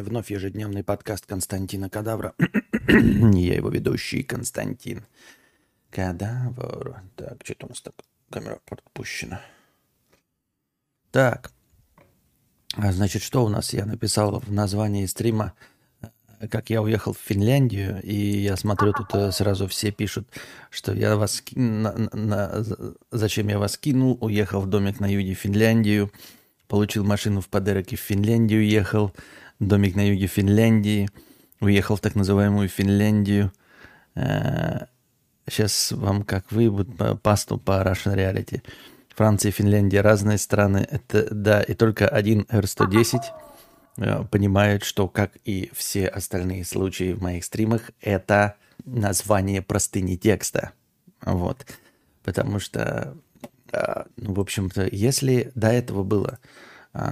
Вновь ежедневный подкаст Константина Кадавра. Я его ведущий Константин Кадавр. Так, что-то у нас так камера подпущена. Так, а значит, что у нас? Я написал в названии стрима, как я уехал в Финляндию, и я смотрю, тут э, сразу все пишут, что я вас... На, на, зачем я вас кинул? Уехал в домик на юге Финляндию, получил машину в подарок и в Финляндию ехал домик на юге Финляндии, уехал в так называемую Финляндию. Сейчас э, вам, как вы, будет пасту по Russian Reality. Франция Финляндия разные страны. Это, да, и только один R110 э, понимает, что, как и все остальные случаи в моих стримах, это название простыни текста. Вот. Потому что, ну, в общем-то, если до этого было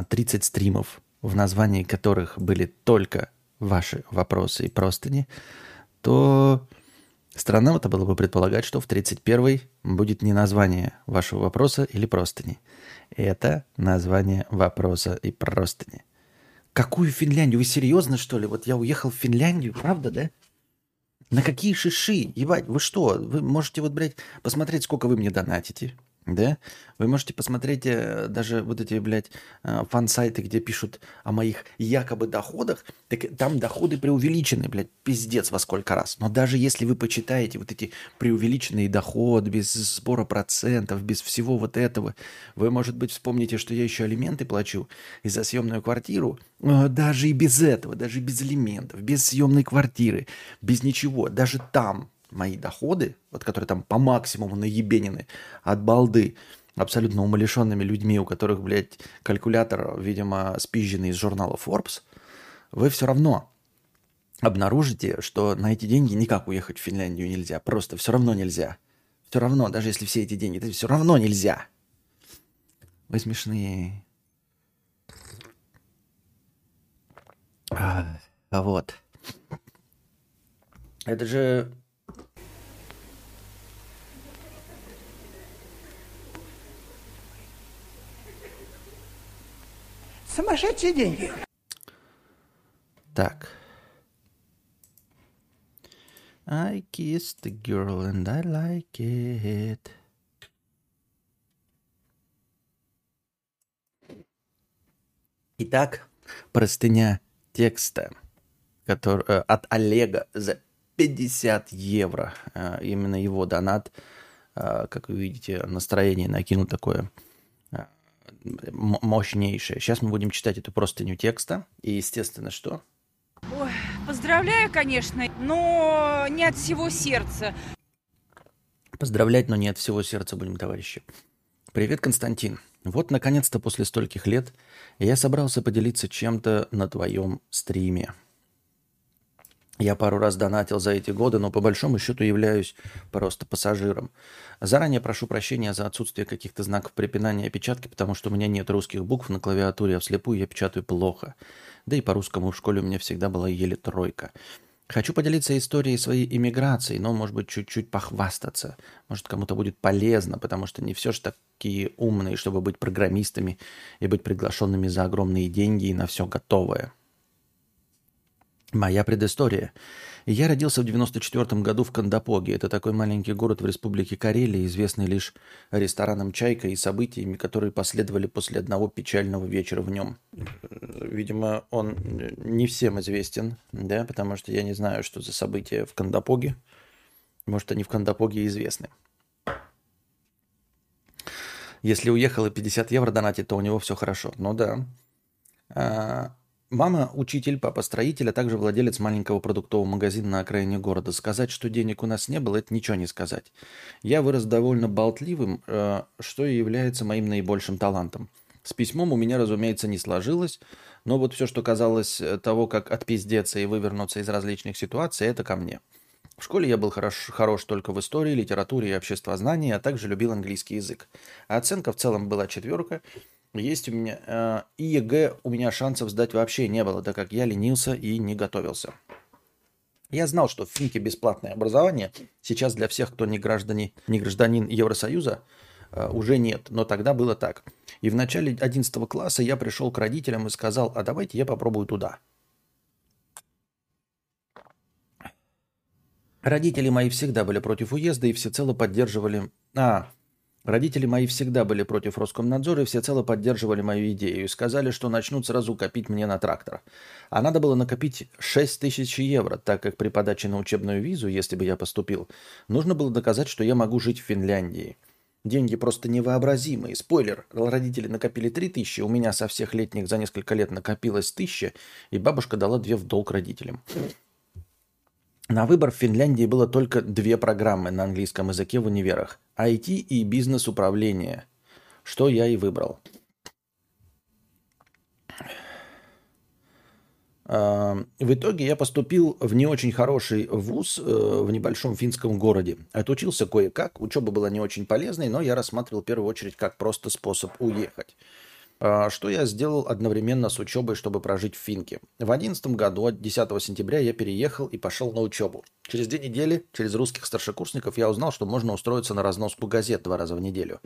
30 стримов в названии которых были только ваши вопросы и простыни, то странно это было бы предполагать, что в 31-й будет не название вашего вопроса или простыни. Это название вопроса и простыни. Какую Финляндию? Вы серьезно, что ли? Вот я уехал в Финляндию, правда, да? На какие шиши? Ебать, вы что? Вы можете вот, блядь, посмотреть, сколько вы мне донатите да? Вы можете посмотреть э, даже вот эти, блядь, э, фан-сайты, где пишут о моих якобы доходах, так там доходы преувеличены, блядь, пиздец во сколько раз. Но даже если вы почитаете вот эти преувеличенные доходы, без сбора процентов, без всего вот этого, вы, может быть, вспомните, что я еще алименты плачу и за съемную квартиру, э, даже и без этого, даже без алиментов, без съемной квартиры, без ничего, даже там мои доходы, вот которые там по максимуму наебенены от балды, абсолютно умалишенными людьми, у которых, блядь, калькулятор, видимо, спизженный из журнала Forbes, вы все равно обнаружите, что на эти деньги никак уехать в Финляндию нельзя. Просто все равно нельзя. Все равно, даже если все эти деньги, это все равно нельзя. Вы смешные. А, вот. Это же Сумасшедшие деньги. Так. I kissed the girl and I like it. Итак, простыня текста который, э, от Олега за 50 евро. Э, именно его донат. Э, как вы видите, настроение накинул такое мощнейшее. Сейчас мы будем читать эту простыню текста. И, естественно, что? Ой, поздравляю, конечно, но не от всего сердца. Поздравлять, но не от всего сердца будем, товарищи. Привет, Константин. Вот, наконец-то, после стольких лет я собрался поделиться чем-то на твоем стриме. Я пару раз донатил за эти годы, но по большому счету являюсь просто пассажиром. Заранее прошу прощения за отсутствие каких-то знаков препинания и опечатки, потому что у меня нет русских букв на клавиатуре, а вслепую я печатаю плохо. Да и по-русскому в школе у меня всегда была еле тройка. Хочу поделиться историей своей иммиграции, но, может быть, чуть-чуть похвастаться. Может, кому-то будет полезно, потому что не все же такие умные, чтобы быть программистами и быть приглашенными за огромные деньги и на все готовое. Моя предыстория. Я родился в 94 году в Кандапоге. Это такой маленький город в республике Карелия, известный лишь рестораном «Чайка» и событиями, которые последовали после одного печального вечера в нем. Видимо, он не всем известен, да, потому что я не знаю, что за события в Кандапоге. Может, они в Кандапоге известны. Если уехал и 50 евро донатит, то у него все хорошо. Ну да. Мама – учитель, папа – строитель, а также владелец маленького продуктового магазина на окраине города. Сказать, что денег у нас не было, это ничего не сказать. Я вырос довольно болтливым, э, что и является моим наибольшим талантом. С письмом у меня, разумеется, не сложилось, но вот все, что казалось э, того, как отпиздеться и вывернуться из различных ситуаций, это ко мне. В школе я был хорош, хорош только в истории, литературе и обществознании, а также любил английский язык. А оценка в целом была четверка – есть у меня... Э, и ЕГЭ у меня шансов сдать вообще не было, так как я ленился и не готовился. Я знал, что в Финке бесплатное образование сейчас для всех, кто не, граждане, не гражданин Евросоюза, э, уже нет. Но тогда было так. И в начале 11 класса я пришел к родителям и сказал, а давайте я попробую туда. Родители мои всегда были против уезда и всецело поддерживали... А, родители мои всегда были против Роскомнадзора и всецело поддерживали мою идею и сказали, что начнут сразу копить мне на трактор. А надо было накопить 6 тысяч евро, так как при подаче на учебную визу, если бы я поступил, нужно было доказать, что я могу жить в Финляндии. Деньги просто невообразимые. Спойлер, родители накопили 3 тысячи, у меня со всех летних за несколько лет накопилось тысяча, и бабушка дала две в долг родителям. На выбор в Финляндии было только две программы на английском языке в универах – IT и бизнес-управление, что я и выбрал. В итоге я поступил в не очень хороший вуз э, в небольшом финском городе. Отучился кое-как, учеба была не очень полезной, но я рассматривал в первую очередь как просто способ уехать. А, что я сделал одновременно с учебой, чтобы прожить в Финке? В 2011 году, 10 сентября, я переехал и пошел на учебу. Через две недели, через русских старшекурсников, я узнал, что можно устроиться на разноску газет два раза в неделю.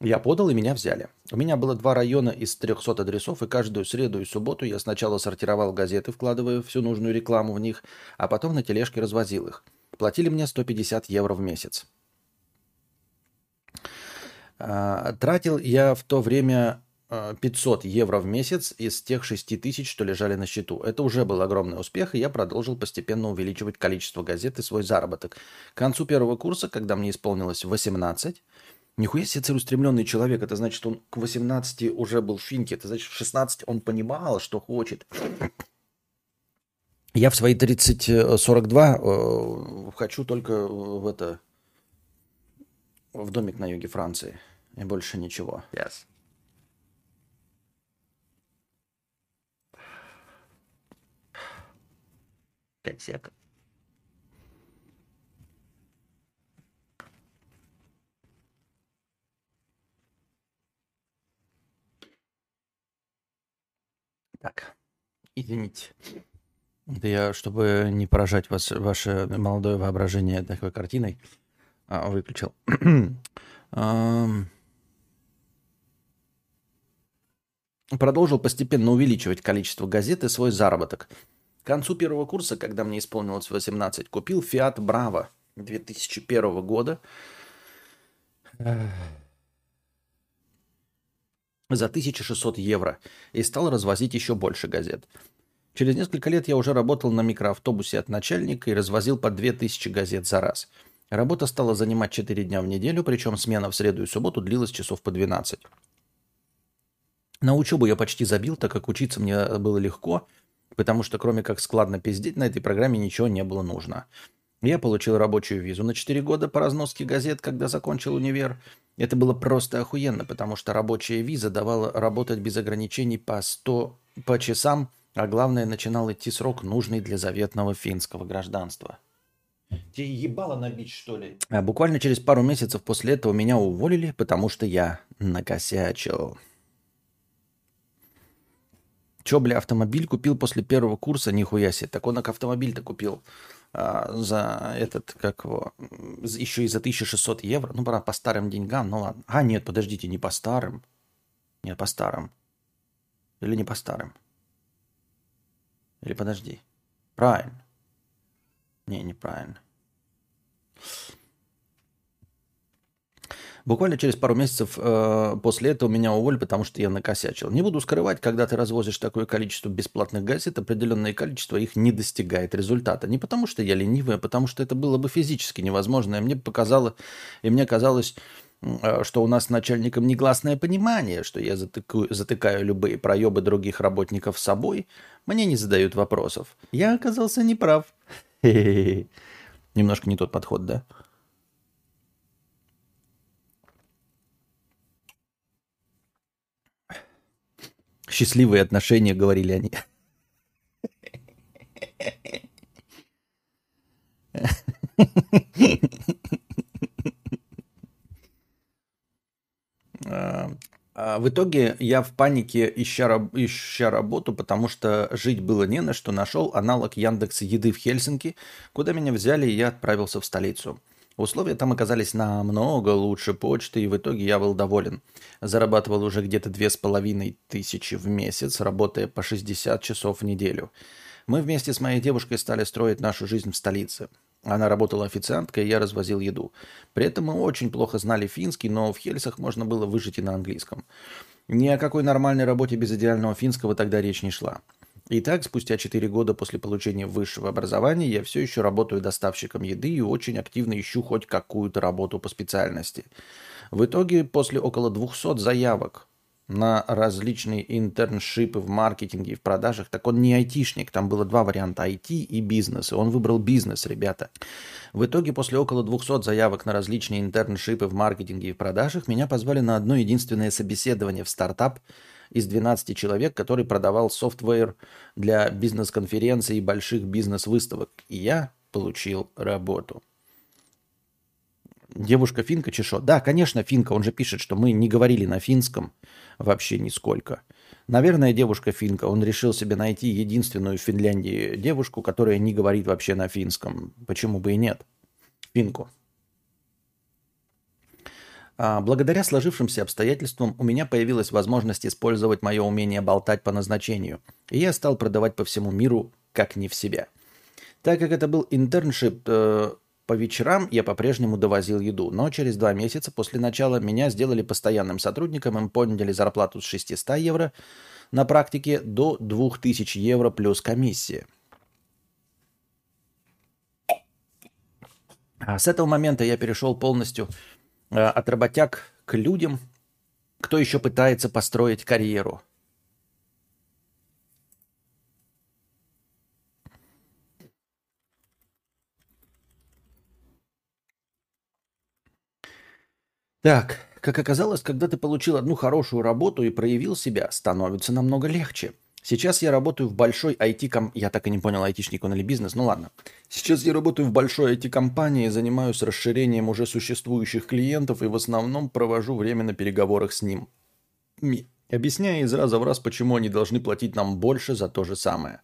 Я подал, и меня взяли. У меня было два района из 300 адресов, и каждую среду и субботу я сначала сортировал газеты, вкладывая всю нужную рекламу в них, а потом на тележке развозил их. Платили мне 150 евро в месяц. А, тратил я в то время 500 э, евро в месяц из тех 6 тысяч, что лежали на счету. Это уже был огромный успех, и я продолжил постепенно увеличивать количество газет и свой заработок. К концу первого курса, когда мне исполнилось 18, нихуя себе целеустремленный человек, это значит, он к 18 уже был в финке, это значит, в 16 он понимал, что хочет. Я в свои 30-42 э, э, хочу только в это в домик на юге Франции. И больше ничего. Yes. Косяк. Так, извините. Это я, чтобы не поражать вас, ваше молодое воображение такой картиной, а, выключил. Продолжил постепенно увеличивать количество газет и свой заработок. Концу первого курса, когда мне исполнилось 18, купил Fiat Bravo 2001 года за 1600 евро и стал развозить еще больше газет. Через несколько лет я уже работал на микроавтобусе от начальника и развозил по 2000 газет за раз. Работа стала занимать 4 дня в неделю, причем смена в среду и субботу длилась часов по 12. На учебу я почти забил, так как учиться мне было легко – потому что кроме как складно пиздеть на этой программе ничего не было нужно. Я получил рабочую визу на 4 года по разноске газет, когда закончил универ. Это было просто охуенно, потому что рабочая виза давала работать без ограничений по 100 по часам, а главное, начинал идти срок, нужный для заветного финского гражданства. Тебе ебало набить, что ли? А буквально через пару месяцев после этого меня уволили, потому что я накосячил. Че, бля, автомобиль купил после первого курса? Нихуя себе. Так он автомобиль-то купил а, за этот, как его, еще и за 1600 евро. Ну, правда, по старым деньгам, ну ладно. А, нет, подождите, не по старым. Нет, по старым. Или не по старым? Или подожди. Правильно. Не, неправильно. Буквально через пару месяцев э, после этого меня уволили, потому что я накосячил. Не буду скрывать, когда ты развозишь такое количество бесплатных газет, определенное количество их не достигает результата. Не потому что я ленивый, а потому что это было бы физически невозможно. И мне показало, и мне казалось, э, что у нас с начальником негласное понимание, что я затыкаю, затыкаю любые проебы других работников собой, мне не задают вопросов. Я оказался неправ. Немножко не тот подход, да? Счастливые отношения, говорили они. А, в итоге я в панике ища, ища работу, потому что жить было не на что. Нашел аналог Яндекса еды в Хельсинки, куда меня взяли, и я отправился в столицу. Условия там оказались намного лучше почты, и в итоге я был доволен. Зарабатывал уже где-то две с половиной тысячи в месяц, работая по 60 часов в неделю. Мы вместе с моей девушкой стали строить нашу жизнь в столице. Она работала официанткой, и я развозил еду. При этом мы очень плохо знали финский, но в Хельсах можно было выжить и на английском. Ни о какой нормальной работе без идеального финского тогда речь не шла. Итак, спустя 4 года после получения высшего образования я все еще работаю доставщиком еды и очень активно ищу хоть какую-то работу по специальности. В итоге, после около 200 заявок на различные интерншипы в маркетинге и в продажах, так он не айтишник, там было два варианта, IT и бизнес, и он выбрал бизнес, ребята. В итоге после около 200 заявок на различные интерншипы в маркетинге и в продажах меня позвали на одно единственное собеседование в стартап из 12 человек, который продавал софтвер для бизнес-конференций и больших бизнес-выставок. И я получил работу. Девушка финка чешо. Да, конечно, финка. Он же пишет, что мы не говорили на финском вообще нисколько. Наверное, девушка финка. Он решил себе найти единственную в Финляндии девушку, которая не говорит вообще на финском. Почему бы и нет? Финку. А, благодаря сложившимся обстоятельствам у меня появилась возможность использовать мое умение болтать по назначению. И я стал продавать по всему миру как не в себя. Так как это был интерншип, э, по вечерам я по-прежнему довозил еду, но через два месяца после начала меня сделали постоянным сотрудником, им подняли зарплату с 600 евро на практике до 2000 евро плюс комиссия. А с этого момента я перешел полностью от работяг к людям, кто еще пытается построить карьеру. Так, как оказалось, когда ты получил одну хорошую работу и проявил себя, становится намного легче. Сейчас я работаю в большой IT-ком... Я так и не понял, айтишник он или бизнес, ну ладно. Сейчас я работаю в большой IT-компании, занимаюсь расширением уже существующих клиентов и в основном провожу время на переговорах с ним. Объясняя из раза в раз, почему они должны платить нам больше за то же самое.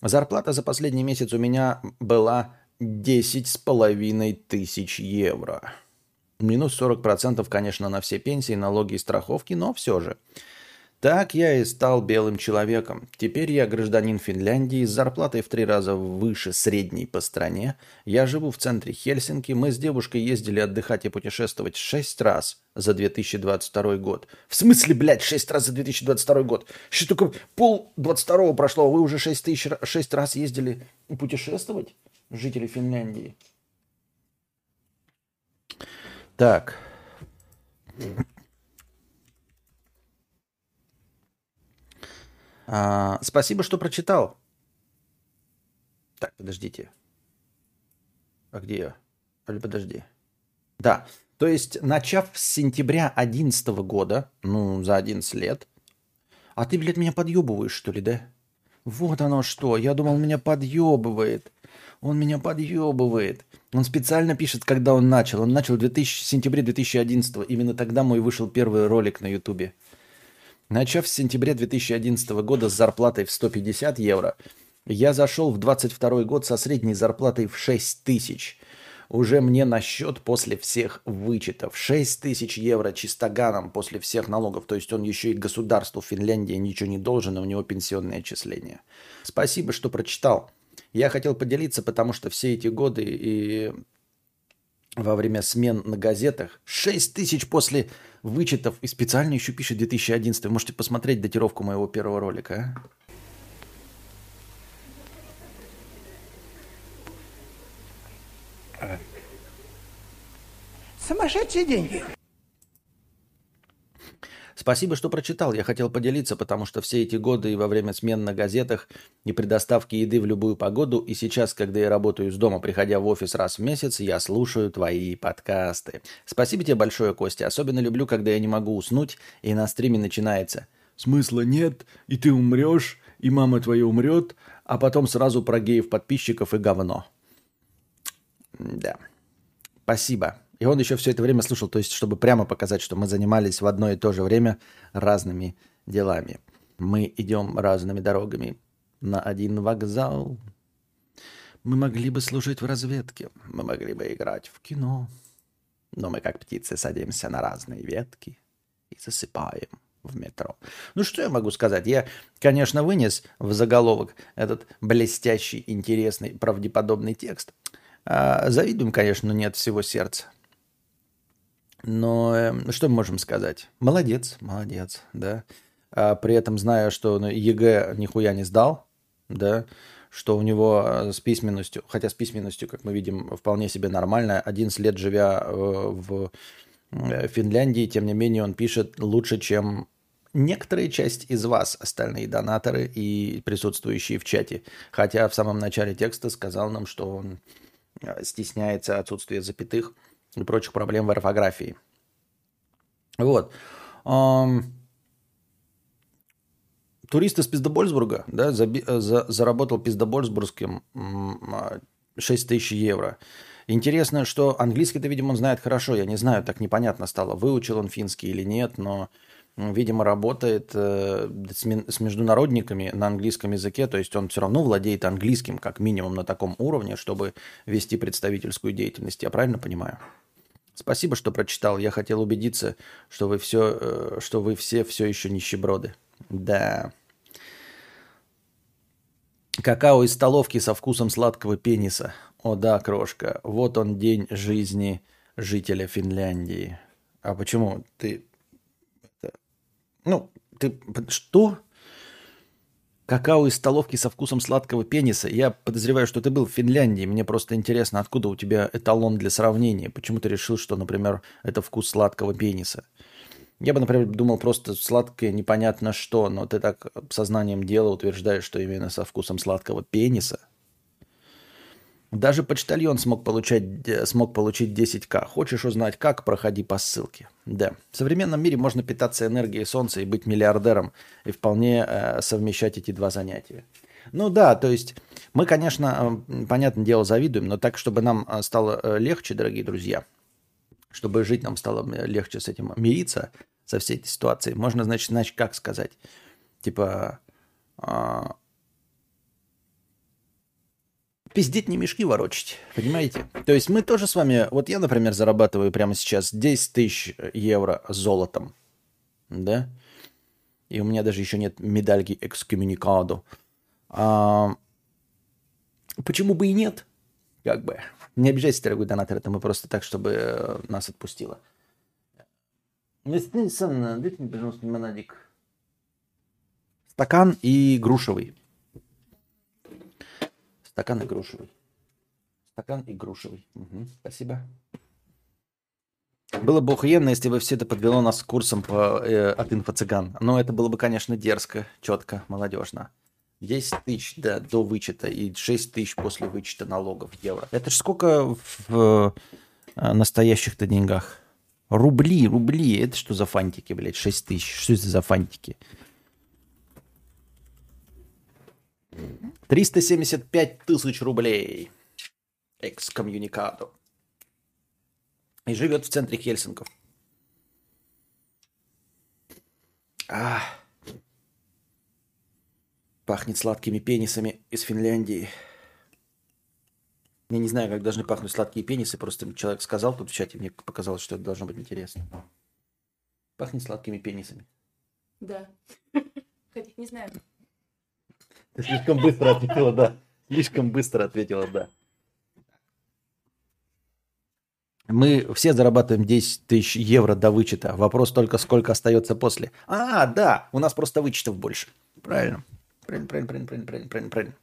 Зарплата за последний месяц у меня была 10 с половиной тысяч евро. Минус 40%, конечно, на все пенсии, налоги и страховки, но все же. Так я и стал белым человеком. Теперь я гражданин Финляндии с зарплатой в три раза выше средней по стране. Я живу в центре Хельсинки. Мы с девушкой ездили отдыхать и путешествовать шесть раз за 2022 год. В смысле, блядь, шесть раз за 2022 год? Что только пол 22 прошло, а вы уже шесть, тысяч, шесть раз ездили путешествовать, жители Финляндии? Так. А, спасибо, что прочитал. Так, подождите. А где я? Или подожди. Да. То есть, начав с сентября 2011 года, ну, за 11 лет, а ты, блядь, меня подъебываешь, что ли, да? Вот оно что. Я думал, меня подъебывает. Он меня подъебывает. Он специально пишет, когда он начал. Он начал в 2000, сентябре 2011. Именно тогда мой вышел первый ролик на Ютубе. Начав с сентября 2011 года с зарплатой в 150 евро, я зашел в 22 год со средней зарплатой в 6 тысяч. Уже мне на счет после всех вычетов. 6 тысяч евро чистоганом после всех налогов. То есть он еще и государству Финляндии ничего не должен, и у него пенсионные отчисления. Спасибо, что прочитал. Я хотел поделиться, потому что все эти годы и во время смен на газетах 6 тысяч после вычетов и специально еще пишет 2011. Вы можете посмотреть датировку моего первого ролика. А? Сумасшедшие деньги. Спасибо, что прочитал. Я хотел поделиться, потому что все эти годы и во время смен на газетах и предоставки еды в любую погоду, и сейчас, когда я работаю из дома, приходя в офис раз в месяц, я слушаю твои подкасты. Спасибо тебе большое, Костя. Особенно люблю, когда я не могу уснуть, и на стриме начинается «Смысла нет, и ты умрешь, и мама твоя умрет», а потом сразу про геев подписчиков и говно. Да. Спасибо. И он еще все это время слушал, то есть, чтобы прямо показать, что мы занимались в одно и то же время разными делами. Мы идем разными дорогами на один вокзал. Мы могли бы служить в разведке, мы могли бы играть в кино. Но мы, как птицы, садимся на разные ветки и засыпаем в метро. Ну, что я могу сказать? Я, конечно, вынес в заголовок этот блестящий, интересный, правдеподобный текст – А, завидуем, конечно, но от всего сердца. Но э, что мы можем сказать? Молодец, молодец, да. А при этом зная, что он ЕГЭ нихуя не сдал, да, что у него э, с письменностью, хотя с письменностью, как мы видим, вполне себе нормально, 11 лет живя э, в э, Финляндии, тем не менее он пишет лучше, чем некоторая часть из вас, остальные донаторы и присутствующие в чате. Хотя в самом начале текста сказал нам, что он стесняется отсутствия запятых и прочих проблем в орфографии. Вот. Турист из Пиздобольсбурга да, заби, э, за, заработал Пиздобольсбургским 6 а, тысяч евро. Интересно, что английский-то, видимо, он знает хорошо. Я не знаю, так непонятно стало, выучил он финский или нет, но, видимо, работает э, с международниками на английском языке. То есть он все равно владеет английским, как минимум, на таком уровне, чтобы вести представительскую деятельность. Я правильно понимаю? Спасибо, что прочитал. Я хотел убедиться, что вы, все, э, что вы все все еще нищеброды. Да. Какао из столовки со вкусом сладкого пениса. О да, крошка, вот он день жизни жителя Финляндии. А почему ты... Ну, ты... Что? Какао из столовки со вкусом сладкого пениса. Я подозреваю, что ты был в Финляндии. Мне просто интересно, откуда у тебя эталон для сравнения. Почему ты решил, что, например, это вкус сладкого пениса? Я бы, например, думал просто сладкое непонятно что, но ты так сознанием дела утверждаешь, что именно со вкусом сладкого пениса. Даже почтальон смог получать, смог получить 10к. Хочешь узнать как? Проходи по ссылке. Да. В современном мире можно питаться энергией солнца и быть миллиардером, и вполне э, совмещать эти два занятия. Ну да, то есть мы, конечно, э, понятное дело, завидуем, но так, чтобы нам э, стало э, легче, дорогие друзья – чтобы жить нам стало легче с этим мириться, со всей этой ситуацией, можно, значит, значит как сказать? Типа, а, пиздеть не мешки ворочить, понимаете? То есть мы тоже с вами, вот я, например, зарабатываю прямо сейчас 10 тысяч евро золотом, да? И у меня даже еще нет медальки экскоммуникаду. А, почему бы и нет? Как бы. Не обижайся, дорогой донатор, это мы просто так, чтобы э, нас отпустило. Сам, дайте мне, пожалуйста, лимонадик. Стакан и грушевый. Стакан и грушевый. Стакан и грушевый. Угу, спасибо. Было бы охуенно, если бы все это подвело нас курсом по, э, от инфо-цыган. Но это было бы, конечно, дерзко, четко, молодежно. 10 тысяч да, до вычета и 6 тысяч после вычета налогов евро. Это же сколько в э, настоящих-то деньгах? Рубли, рубли. Это что за фантики, блядь? 6 тысяч. Что это за фантики? 375 тысяч рублей. Экскоммуникату. И живет в центре Хельсинков. Ах. Пахнет сладкими пенисами из Финляндии. Я не знаю, как должны пахнуть сладкие пенисы, просто человек сказал тут в чате, мне показалось, что это должно быть интересно. Пахнет сладкими пенисами. Да. Хотя не знаю. Ты слишком быстро ответила «да». Слишком быстро ответила «да». Мы все зарабатываем 10 тысяч евро до вычета. Вопрос только, сколько остается после. А, да, у нас просто вычетов больше. Правильно. Правильно, правильно, правильно, правильно, правильно, правильно, правильно.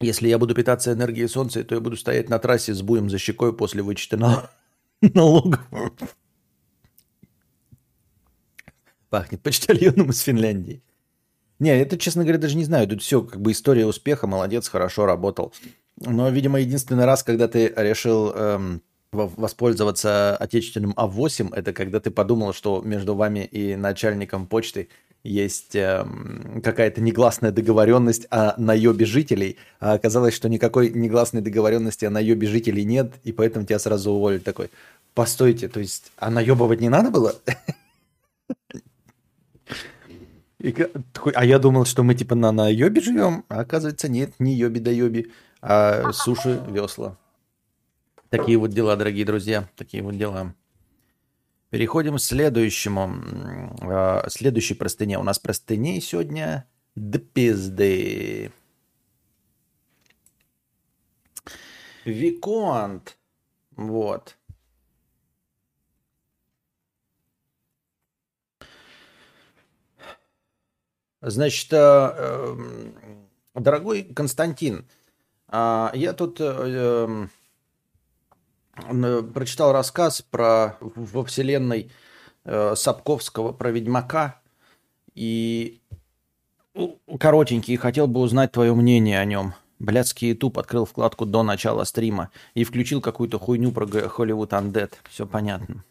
Если я буду питаться энергией солнца, то я буду стоять на трассе с буем за щекой после вычета налогов. Пахнет почтальоном из Финляндии. Не, это, честно говоря, даже не знаю. Тут все как бы история успеха, молодец, хорошо работал. Но, видимо, единственный раз, когда ты решил эм, воспользоваться отечественным А8, это когда ты подумал, что между вами и начальником почты есть э, какая-то негласная договоренность о наебе жителей, а оказалось, что никакой негласной договоренности о наебе жителей нет, и поэтому тебя сразу уволили. Такой, постойте, то есть, а наебывать не надо было? И, такой, а я думал, что мы типа на наебе живем, а оказывается нет, не ёби да ёби, а суши, весла. Такие вот дела, дорогие друзья, такие вот дела. Переходим к следующему, э, следующей простыне. У нас простыней сегодня Да пизды. Виконт. Вот. Значит, э, эм, дорогой Константин, а, я тут э, прочитал рассказ про во вселенной э, Сапковского про Ведьмака и коротенький, хотел бы узнать твое мнение о нем. Блядский YouTube открыл вкладку до начала стрима и включил какую-то хуйню про Hollywood Undead. Все понятно.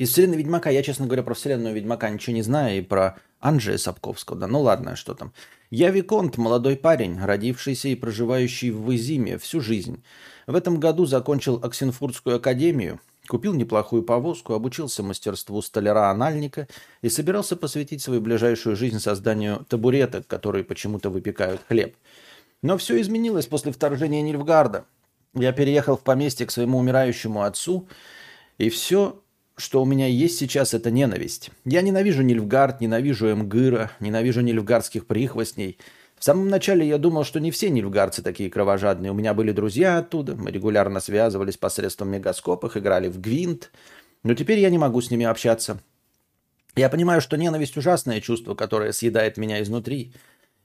Из вселенной Ведьмака, я, честно говоря, про вселенную Ведьмака ничего не знаю, и про Анджея Сапковского, да ну ладно, что там. Я Виконт, молодой парень, родившийся и проживающий в Изиме всю жизнь. В этом году закончил Оксенфурдскую академию, купил неплохую повозку, обучился мастерству столяра-анальника и собирался посвятить свою ближайшую жизнь созданию табуреток, которые почему-то выпекают хлеб. Но все изменилось после вторжения Нильфгарда. Я переехал в поместье к своему умирающему отцу, и все что у меня есть сейчас, это ненависть. Я ненавижу Нильфгард, ненавижу Эмгыра, ненавижу нильфгардских прихвостней. В самом начале я думал, что не все нильфгардцы такие кровожадные. У меня были друзья оттуда, мы регулярно связывались посредством мегаскопов, играли в гвинт. Но теперь я не могу с ними общаться. Я понимаю, что ненависть – ужасное чувство, которое съедает меня изнутри.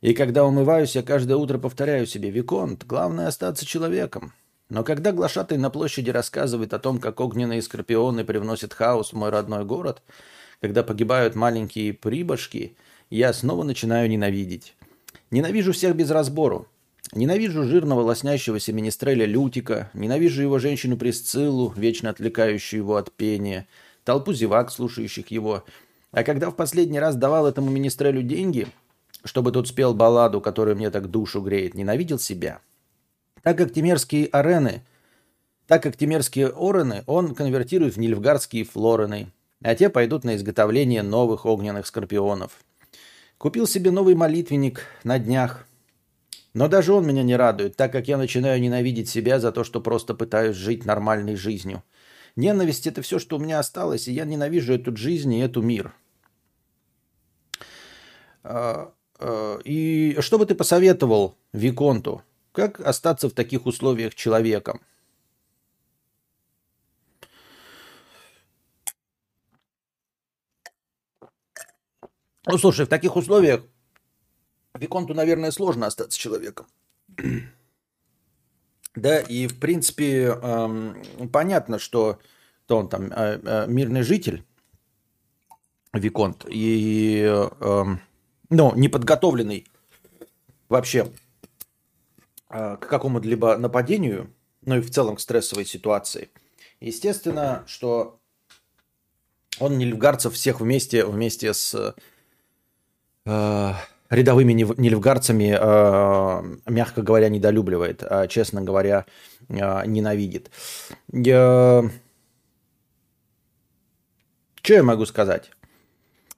И когда умываюсь, я каждое утро повторяю себе «Виконт, главное – остаться человеком». Но когда глашатай на площади рассказывает о том, как огненные скорпионы привносят хаос в мой родной город, когда погибают маленькие прибашки, я снова начинаю ненавидеть. Ненавижу всех без разбору. Ненавижу жирного лоснящегося министреля Лютика, ненавижу его женщину Присциллу, вечно отвлекающую его от пения, толпу зевак, слушающих его. А когда в последний раз давал этому министрелю деньги, чтобы тот спел балладу, которая мне так душу греет, ненавидел себя – так как темерские арены, так как темерские орены он конвертирует в нильфгардские флорены, а те пойдут на изготовление новых огненных скорпионов. Купил себе новый молитвенник на днях. Но даже он меня не радует, так как я начинаю ненавидеть себя за то, что просто пытаюсь жить нормальной жизнью. Ненависть – это все, что у меня осталось, и я ненавижу эту жизнь и эту мир. А, а, и что бы ты посоветовал Виконту? Как остаться в таких условиях человеком? Ну, слушай, в таких условиях Виконту, наверное, сложно остаться человеком. Да, и в принципе эм, понятно, что то он там э, э, мирный житель, Виконт, и э, ну, неподготовленный вообще к какому-либо нападению, ну и в целом к стрессовой ситуации. Естественно, что он нильфгарцев всех вместе, вместе с э, рядовыми нильфгарцами, э, мягко говоря, недолюбливает, а, честно говоря, э, ненавидит. Я... Что я могу сказать?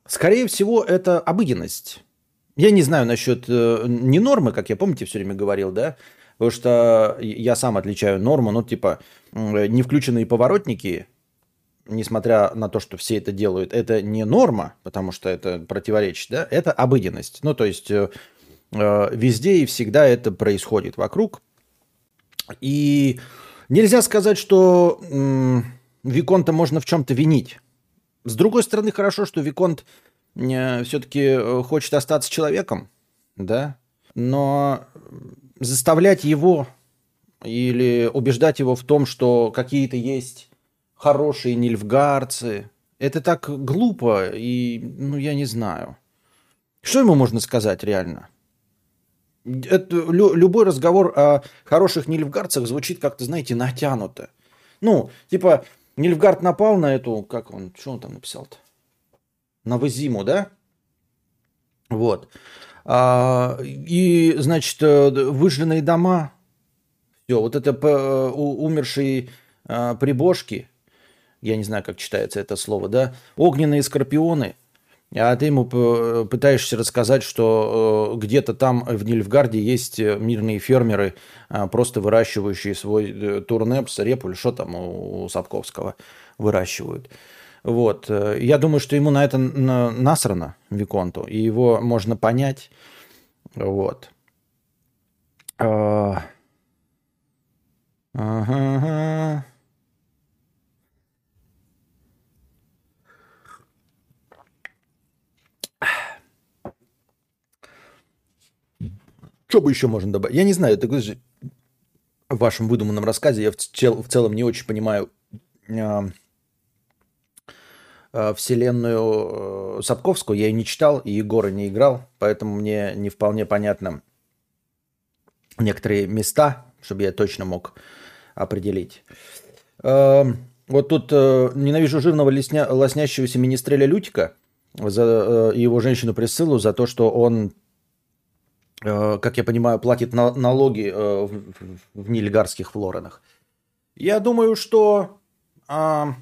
Скорее всего, это обыденность. Я не знаю насчет э, не нормы, как я помните, все время говорил, да, потому что я сам отличаю норму, ну, типа, не включенные поворотники, несмотря на то, что все это делают, это не норма, потому что это противоречит, да, это обыденность. Ну, то есть э, э, везде и всегда это происходит вокруг. И нельзя сказать, что э, Виконта можно в чем-то винить. С другой стороны, хорошо, что Виконт все-таки э, хочет остаться человеком, да, но заставлять его или убеждать его в том, что какие-то есть хорошие нильфгарцы, это так глупо и, ну, я не знаю. Что ему можно сказать реально? Это, лю, любой разговор о хороших нильфгарцах звучит как-то, знаете, натянуто. Ну, типа, Нильфгард напал на эту, как он, что он там написал-то? Новозиму, да? Вот. А, и, значит, э, выжженные дома, все, вот это э, умершие а, прибожки, я не знаю, как читается это слово, да, огненные скорпионы, а ты ему пытаешься рассказать, что э, где-то там в Нильфгарде есть мирные фермеры, а, просто выращивающие свой турнепс, репу что там у Сапковского выращивают. Вот. Я думаю, что ему на это на- насрано, Виконту, и его можно понять. Вот. А. Что бы еще можно добавить? Я не знаю, это же в вашем выдуманном рассказе я в, цел- в целом не очень понимаю вселенную э, Сапковскую. Я ее не читал, и Егора не играл, поэтому мне не вполне понятно некоторые места, чтобы я точно мог определить. Эм, Вот тут э, ненавижу жирного лесня, лоснящегося министреля Лютика за, э, и его женщину Присылу за то, что он э, как я понимаю, платит на- налоги э, в, нелегарских флоренах. Я думаю, что а,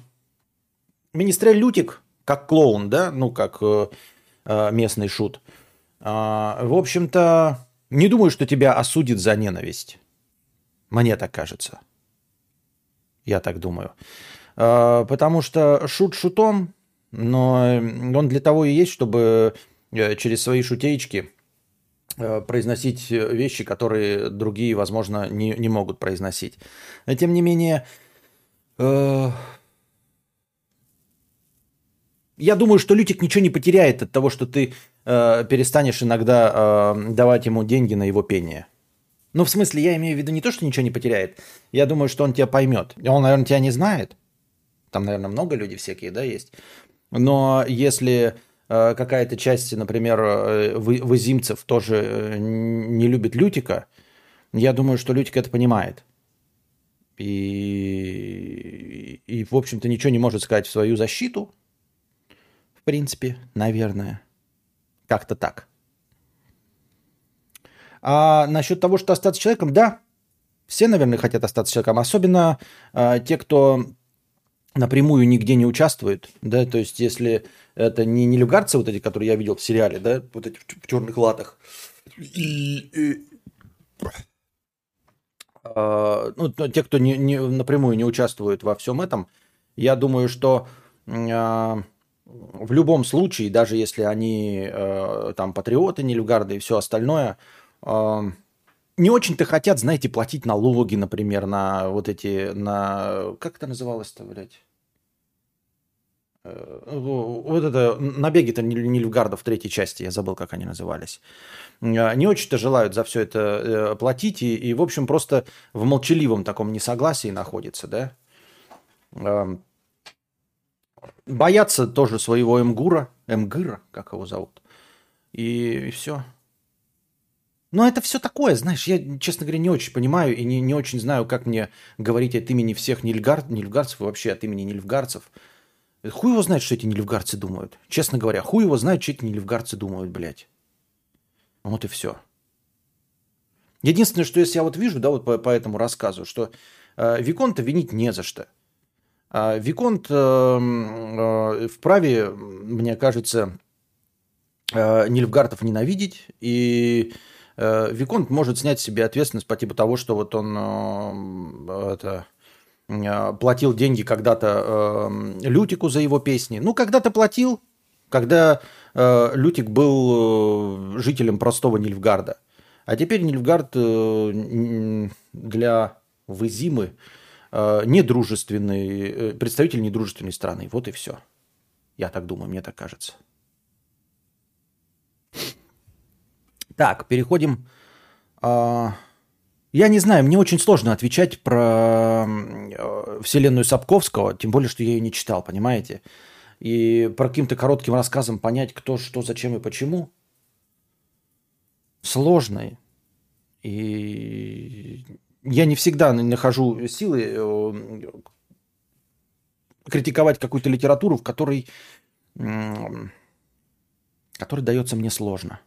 Министрель Лютик, как клоун, да, ну, как э, э, местный шут, а, в общем-то, не думаю, что тебя осудит за ненависть. Мне так кажется. Я так думаю. А, Потому что шут шутом, но он для того и есть, чтобы э, через свои шутеечки э, произносить э, вещи, которые другие, возможно, не, не могут произносить. Но тем не менее, э, я думаю, что Лютик ничего не потеряет от того, что ты э, перестанешь иногда э, давать ему деньги на его пение. Ну, в смысле, я имею в виду не то, что ничего не потеряет. Я думаю, что он тебя поймет. Он, наверное, тебя не знает. Там, наверное, много людей всякие, да, есть. Но если э, какая-то часть, например, э, вы- вызимцев тоже э, не любит Лютика, я думаю, что Лютик это понимает. И, и, в общем-то, ничего не может сказать в свою защиту. В принципе, наверное. Как-то так. А насчет того, что остаться человеком, да, все, наверное, хотят остаться человеком. Особенно э, те, кто напрямую нигде не участвует, да, то есть если это не нелюгарцы вот эти, которые я видел в сериале, да, вот эти в, черных латах, и, и, а, ну, те, кто не, не- напрямую не участвует во всем этом, я думаю, что а, в любом случае, даже если они э, там патриоты, нелюгарды и все остальное, а, не очень-то хотят, знаете, платить налоги, например, на вот эти, на, как это называлось-то, блядь? Э, Вот это, набеги-то Ниль- Нильфгардов в третьей части, я забыл, как они назывались. Э, Не очень-то желают за все это э, платить и, и, в общем, просто в молчаливом таком несогласии находятся, да? Боятся тоже своего Эмгура, Эмгыра, как его зовут, и, все. Но это все такое, знаешь, я, честно говоря, не очень понимаю и не, не очень знаю, как мне говорить от имени всех нильгар, нильфгарцев и вообще от имени нильфгарцев. Хуй его знает, что эти нильфгарцы думают. Честно говоря, хуй его знает, что эти нильфгарцы думают, блядь. Вот и все. Единственное, что если я вот вижу, да, вот по, по этому рассказу, что э, Виконта винить не за что. А Виконт э, э, вправе, мне кажется, э, Нильфгартов ненавидеть, и Виконт может снять с себя ответственность по типу того, что вот он это, платил деньги когда-то Лютику за его песни. Ну, когда-то платил, когда Лютик был жителем простого Нильфгарда. А теперь Нильфгард для Вызимы недружественный, э, представитель недружественной страны. Вот и все. Я так думаю, мне так кажется. Так, переходим. а, Я не знаю, мне очень сложно отвечать про э, вселенную Сапковского, тем более, что я ее не читал, понимаете? И про каким-то коротким рассказом понять, кто, что, зачем и почему, сложно. И я не всегда нахожу силы э, критиковать какую-то литературу, в которой, м, которая дается мне сложно.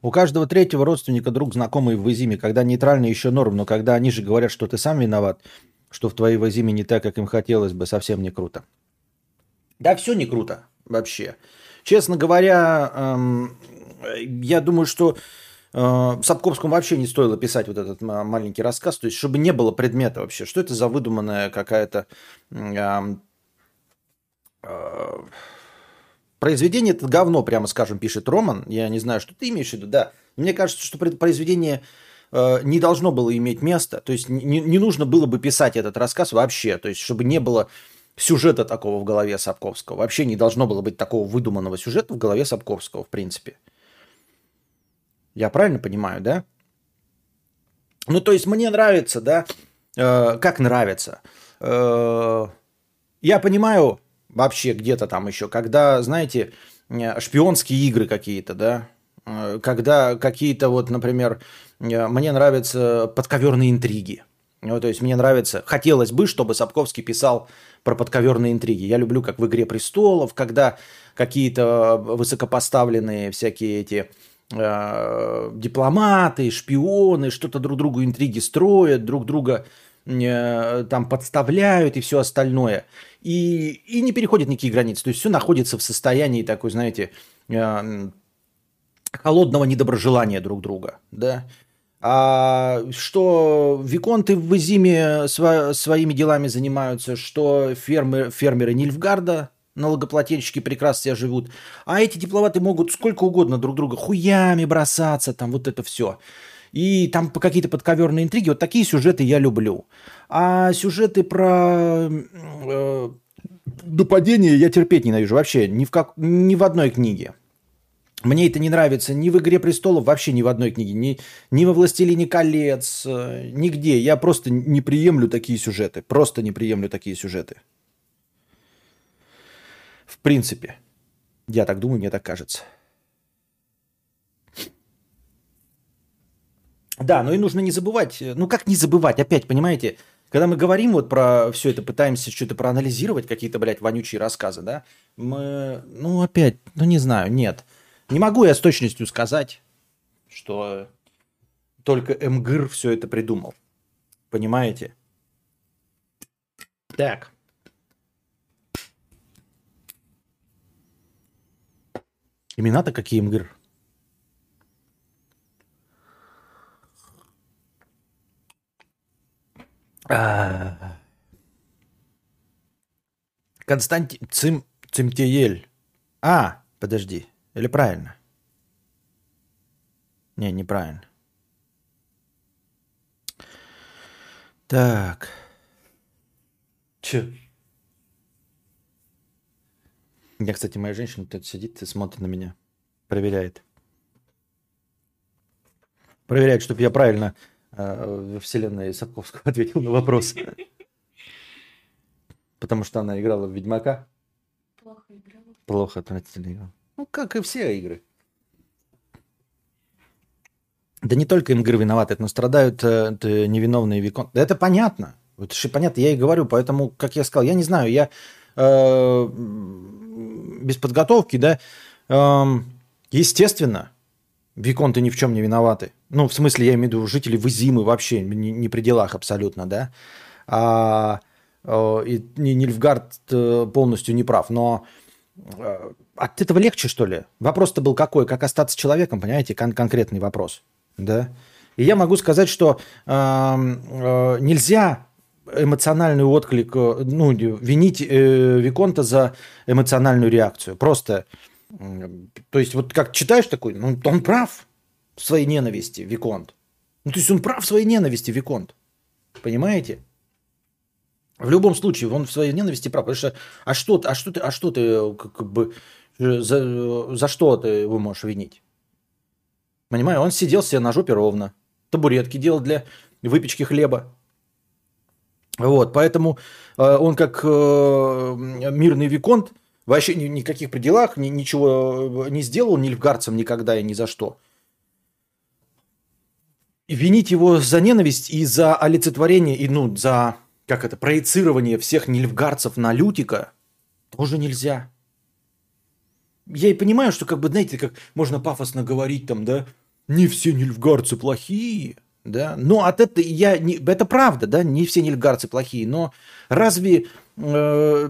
У каждого третьего родственника друг знакомый в Изиме, когда нейтральный еще норм, но когда они же говорят, что ты сам виноват, что в твоей Вазиме не так, как им хотелось бы, совсем не круто. Да все не круто вообще. Честно говоря, эм, я думаю, что э, Сапковскому вообще не стоило писать вот этот маленький рассказ, то есть чтобы не было предмета вообще. Что это за выдуманная какая-то... Эм, э, произведение это говно, прямо скажем, пишет Роман. Я не знаю, что ты имеешь в виду, да. Мне кажется, что произведение э, не должно было иметь места. То есть не, не нужно было бы писать этот рассказ вообще. То есть чтобы не было сюжета такого в голове Сапковского. Вообще не должно было быть такого выдуманного сюжета в голове Сапковского, в принципе. Я правильно понимаю, да? Ну, то есть мне нравится, да? Э, как нравится? Э, я понимаю вообще где-то там еще, когда, знаете, э, шпионские игры какие-то, да? Э, когда какие-то вот, например, э, мне нравятся подковерные интриги. Ну, то есть мне нравится, хотелось бы, чтобы Сапковский писал про подковерные интриги. Я люблю, как в «Игре престолов», когда какие-то высокопоставленные всякие эти э, дипломаты, шпионы что-то друг другу интриги строят, друг друга э, там подставляют и все остальное. И, и не переходит никакие границы. То есть все находится в состоянии такой, знаете, э, холодного недоброжелания друг друга. Да? А что виконты в Изиме сво, своими делами занимаются, что фермы, фермеры Нильфгарда, налогоплательщики прекрасно себя живут, а эти дипломаты могут сколько угодно друг друга хуями бросаться, там вот это все. И там какие-то подковерные интриги, вот такие сюжеты я люблю. А сюжеты про э, нападение я терпеть ненавижу вообще ни в, как, ни в одной книге. Мне это не нравится ни в «Игре престолов», вообще ни в одной книге, ни, ни во «Властелине колец», э, нигде. Я просто не приемлю такие сюжеты. Просто не приемлю такие сюжеты. В принципе. Я так думаю, мне так кажется. Да, но и нужно не забывать. Ну как не забывать? Опять, понимаете, когда мы говорим вот про все это, пытаемся что-то проанализировать, какие-то, блядь, вонючие рассказы, да, мы, ну опять, ну не знаю, нет. Не могу я с точностью сказать, что только МГР все это придумал. Понимаете? Так. Имена-то какие МГР? А. Константин Цим Цимтеель. А, подожди. Или правильно? Не, неправильно. Так. Че? Я, кстати, моя женщина тут сидит и смотрит на меня. Проверяет. Проверяет, чтобы я правильно э, во вселенной Сапковского ответил на вопрос. Потому что она играла в Ведьмака. Плохо играла. Плохо, отвратительно играла. Ну, как и все игры. Да не только игры виноваты, но страдают э, невиновные викон. Да это понятно. Это же понятно, я и говорю, поэтому, как я сказал, я не знаю, я э, без подготовки, да, э, естественно, виконты ни в чем не виноваты. Ну, в смысле, я имею в виду жители Вызимы вообще не, не при делах абсолютно, да. А, э, и Нильфгард э, полностью не прав, но э, от этого легче, что ли? Вопрос-то был какой? Как остаться человеком, понимаете? Кон- конкретный вопрос. Да? И я могу сказать, что э, э, нельзя эмоциональный отклик, э, ну, винить э, Виконта за эмоциональную реакцию. Просто, э, то есть, вот как читаешь такой, ну, он прав в своей ненависти, Виконт. Ну, то есть, он прав в своей ненависти, Виконт. Понимаете? В любом случае, он в своей ненависти прав. Потому что, а что, а что ты, а что ты, как бы, Э, за, за что ты его можешь винить? Понимаю, он сидел себе на жопе ровно. Табуретки делал для выпечки хлеба. Вот, поэтому э, он как э, мирный виконт вообще ни, никаких при делах ни, ничего не сделал ни льфгарцам никогда и ни за что. Винить его за ненависть и за олицетворение, и ну, за, как это, проецирование всех нильфгарцев на Лютика тоже нельзя я и понимаю, что, как бы, знаете, как можно пафосно говорить там, да, не все нильфгарцы плохие, да, но от этого я, не, это правда, да, не все нильфгарцы плохие, но разве э,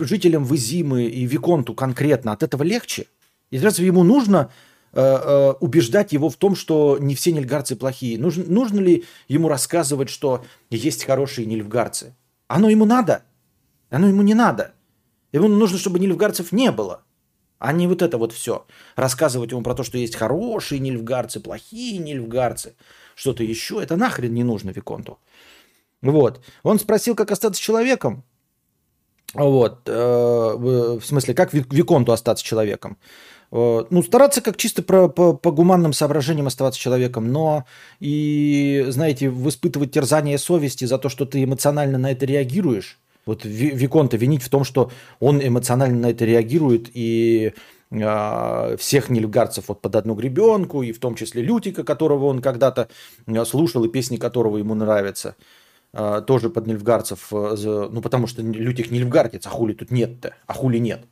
жителям Визимы и Виконту конкретно от этого легче? И разве ему нужно э, э, убеждать его в том, что не все нильгарцы плохие? Нужно, нужно ли ему рассказывать, что есть хорошие нильфгарцы? Оно ему надо? Оно ему не надо. Ему нужно, чтобы нильфгарцев не было. А не вот это вот все. Рассказывать ему про то, что есть хорошие нильфгарцы, плохие нильфгарцы, что-то еще. Это нахрен не нужно Виконту. Вот. Он спросил, как остаться человеком. Вот. Э, в смысле, как Виконту остаться человеком. Э, ну, стараться как чисто про, по, по гуманным соображениям оставаться человеком, но и, знаете, испытывать терзание совести за то, что ты эмоционально на это реагируешь. Вот Виконта винить в том, что он эмоционально на это реагирует и э, всех нельгарцев вот под одну гребенку, и в том числе Лютика, которого он когда-то слушал, и песни которого ему нравятся – а, тоже под нильфгарцев, ну потому что Лютик нильфгардец, а хули тут нет-то, а хули нет.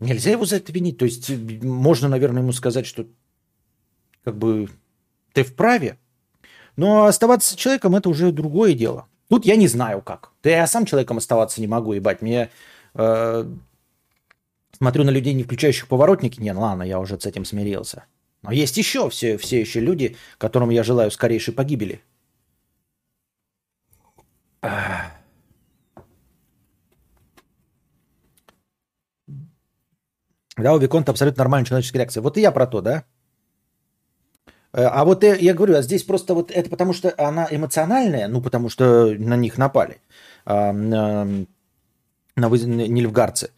Нельзя его за это винить. То есть можно, наверное, ему сказать, что как бы ты вправе, но оставаться человеком это уже другое дело. Тут я не знаю как. Да я сам человеком оставаться не могу, ебать. Мне э, смотрю на людей, не включающих поворотники. Не, ну ладно, я уже с этим смирился. Но есть еще все, все еще люди, которым я желаю скорейшей погибели. Да, у Виконта абсолютно нормальная человеческая реакция. Вот и я про то, да? Э, а вот я, я говорю, а здесь просто вот это потому что она эмоциональная, ну потому что на них напали, а, на, на нильфгарцы.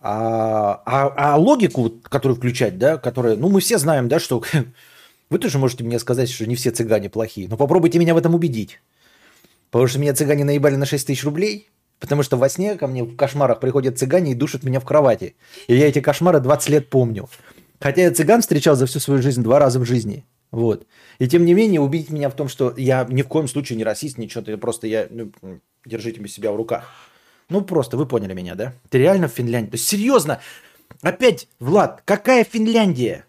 А, а, а логику, которую включать, да, которая, ну мы все знаем, да, что вы тоже можете мне сказать, что не все цыгане плохие, но попробуйте меня в этом убедить. Потому что меня цыгане наебали на 6 тысяч рублей, потому что во сне ко мне в кошмарах приходят цыгане и душат меня в кровати. И я эти кошмары 20 лет помню. Хотя я цыган встречал за всю свою жизнь два раза в жизни. Вот. И тем не менее убедить меня в том, что я ни в коем случае не расист, ничего, ты просто я... Ну, держите себя в руках. Ну, просто вы поняли меня, да? Ты реально в Финляндии. Серьезно, опять, Влад, какая Финляндия?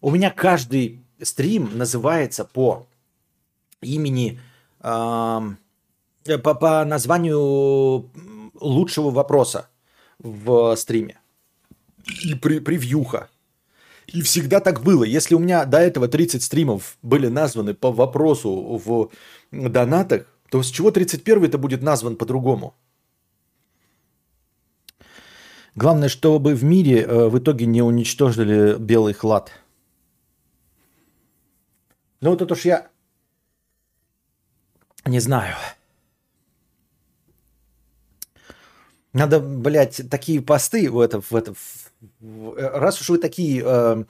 У меня каждый стрим называется по имени... Э, по, по названию лучшего вопроса в стриме. И при, превьюха. И всегда так было. Если у меня до этого 30 стримов были названы по вопросу в донатах, то с чего 31 это будет назван по-другому? Главное, чтобы в мире э, в итоге не уничтожили белый хлад. Ну вот это уж я не знаю. Надо, блядь, такие посты в это, в это, в, раз уж вы такие э,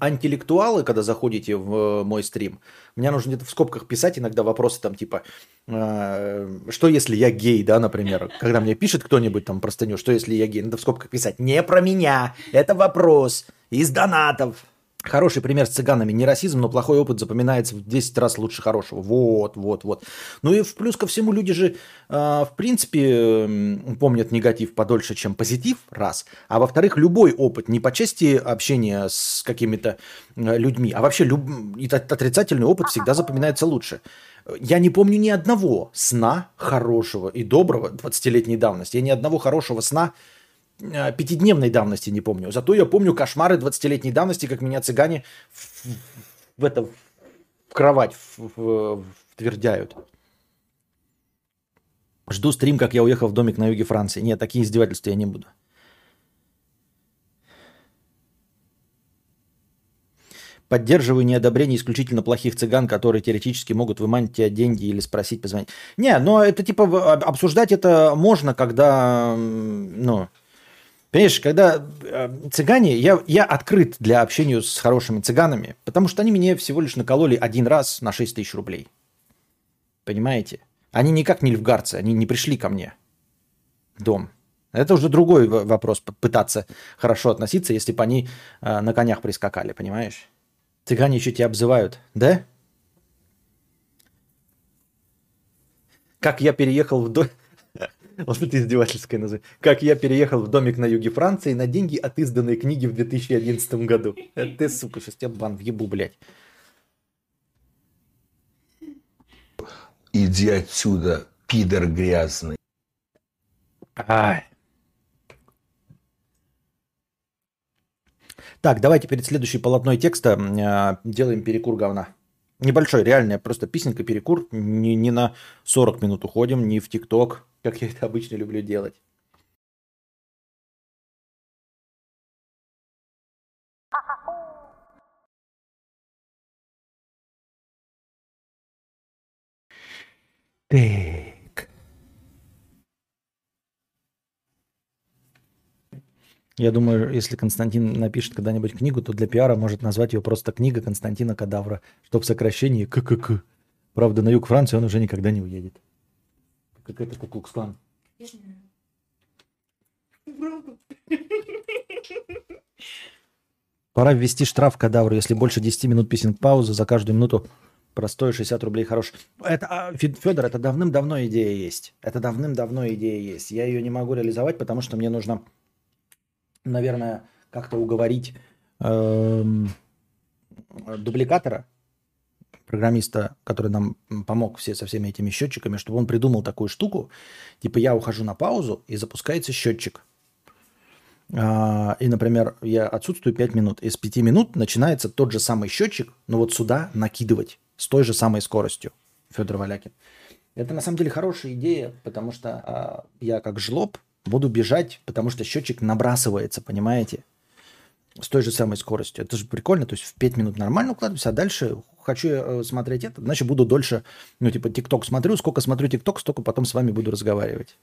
антилектуалы, когда заходите в э, мой стрим, мне нужно где-то в скобках писать иногда вопросы там типа, э, что если я гей, да, например, когда мне пишет кто-нибудь там простыню, что если я гей, надо в скобках писать, не про меня, это вопрос из донатов. Хороший пример с цыганами. Не расизм, но плохой опыт запоминается в 10 раз лучше хорошего. Вот, вот, вот. Ну и в плюс ко всему люди же, э, в принципе, помнят негатив подольше, чем позитив, раз. А во-вторых, любой опыт, не по части общения с какими-то э, людьми, а вообще люб... отрицательный опыт всегда запоминается лучше. Я не помню ни одного сна хорошего и доброго 20-летней давности. Я ни одного хорошего сна пятидневной давности не помню. Зато я помню кошмары 20-летней давности, как меня цыгане в, в, это, в кровать в, в, втвердяют. Жду стрим, как я уехал в домик на юге Франции. Нет, такие издевательства я не буду. Поддерживаю неодобрение исключительно плохих цыган, которые теоретически могут выманить тебя деньги или спросить позвонить. Не, но это типа обсуждать это можно, когда, ну, Понимаешь, когда э, цыгане, я, я открыт для общения с хорошими цыганами, потому что они мне всего лишь накололи один раз на 6 тысяч рублей. Понимаете? Они никак не львгарцы, они не пришли ко мне в дом. Это уже другой вопрос, пытаться хорошо относиться, если бы они э, на конях прискакали, понимаешь? Цыгане еще тебя обзывают, да? Как я переехал в дом... Вот это издевательское название. Как я переехал в домик на юге Франции на деньги от изданной книги в 2011 году. Это ты, сука, сейчас тебя бан въебу, блядь. Иди отсюда, пидор грязный. Ай. Так, давайте перед следующей полотной текста э, делаем перекур говна. Небольшой, реальный, просто песенка, перекур. Не, не на 40 минут уходим, не в ТикТок, как я это обычно люблю делать. Так. Я думаю, если Константин напишет когда-нибудь книгу, то для пиара может назвать ее просто «Книга Константина Кадавра», что в сокращении ККК. Правда, на юг Франции он уже никогда не уедет. Как это Куклукс-клан. Я. Пора ввести штраф кадавру, если больше 10 минут писинг паузы за каждую минуту. Простой 60 рублей хорош. Это, а, Федор, это давным-давно идея есть. Это давным-давно идея есть. Я ее не могу реализовать, потому что мне нужно, наверное, как-то уговорить эм, дубликатора, программиста, который нам помог все со всеми этими счетчиками, чтобы он придумал такую штуку, типа я ухожу на паузу и запускается счетчик. А, И, например, я отсутствую 5 минут. Из 5 минут начинается тот же самый счетчик, но вот сюда накидывать с той же самой скоростью. Федор Валякин. Это на самом деле хорошая идея, потому что а, я как жлоб буду бежать, потому что счетчик набрасывается, понимаете? С той же самой скоростью. Это же прикольно. То есть в 5 минут нормально укладываюсь, а дальше хочу э, смотреть это, значит буду дольше, ну типа ТикТок смотрю, сколько смотрю ТикТок, столько потом с вами буду разговаривать.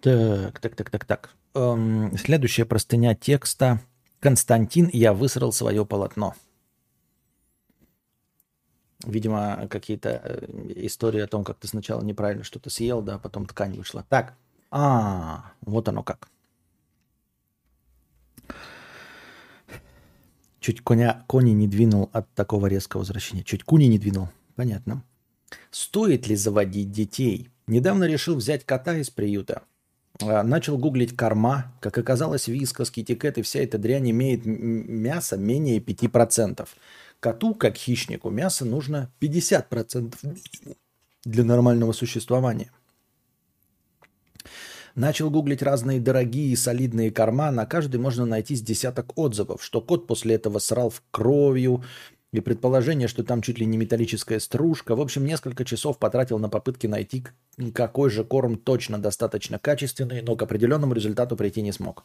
Так, так, так, так, так. Эм, следующая простыня текста. Константин, я высрал свое полотно. Видимо, какие-то э, истории о том, как ты сначала неправильно что-то съел, да, а потом ткань вышла. Так, а, вот оно как. Чуть коня, кони не двинул от такого резкого возвращения. Чуть куни не двинул. Понятно. Стоит ли заводить детей? Недавно решил взять кота из приюта. А, Начал гуглить корма. Как оказалось, вискас, китикет и вся эта дрянь имеет мясо менее 5%. Коту, как хищнику, мяса нужно 50% для нормального существования. Начал гуглить разные дорогие и солидные корма. На каждый можно найти с десяток отзывов, что кот после этого срал в кровью, и предположение, что там чуть ли не металлическая стружка. В общем, несколько часов потратил на попытки найти, какой же корм точно достаточно качественный, но к определенному результату прийти не смог.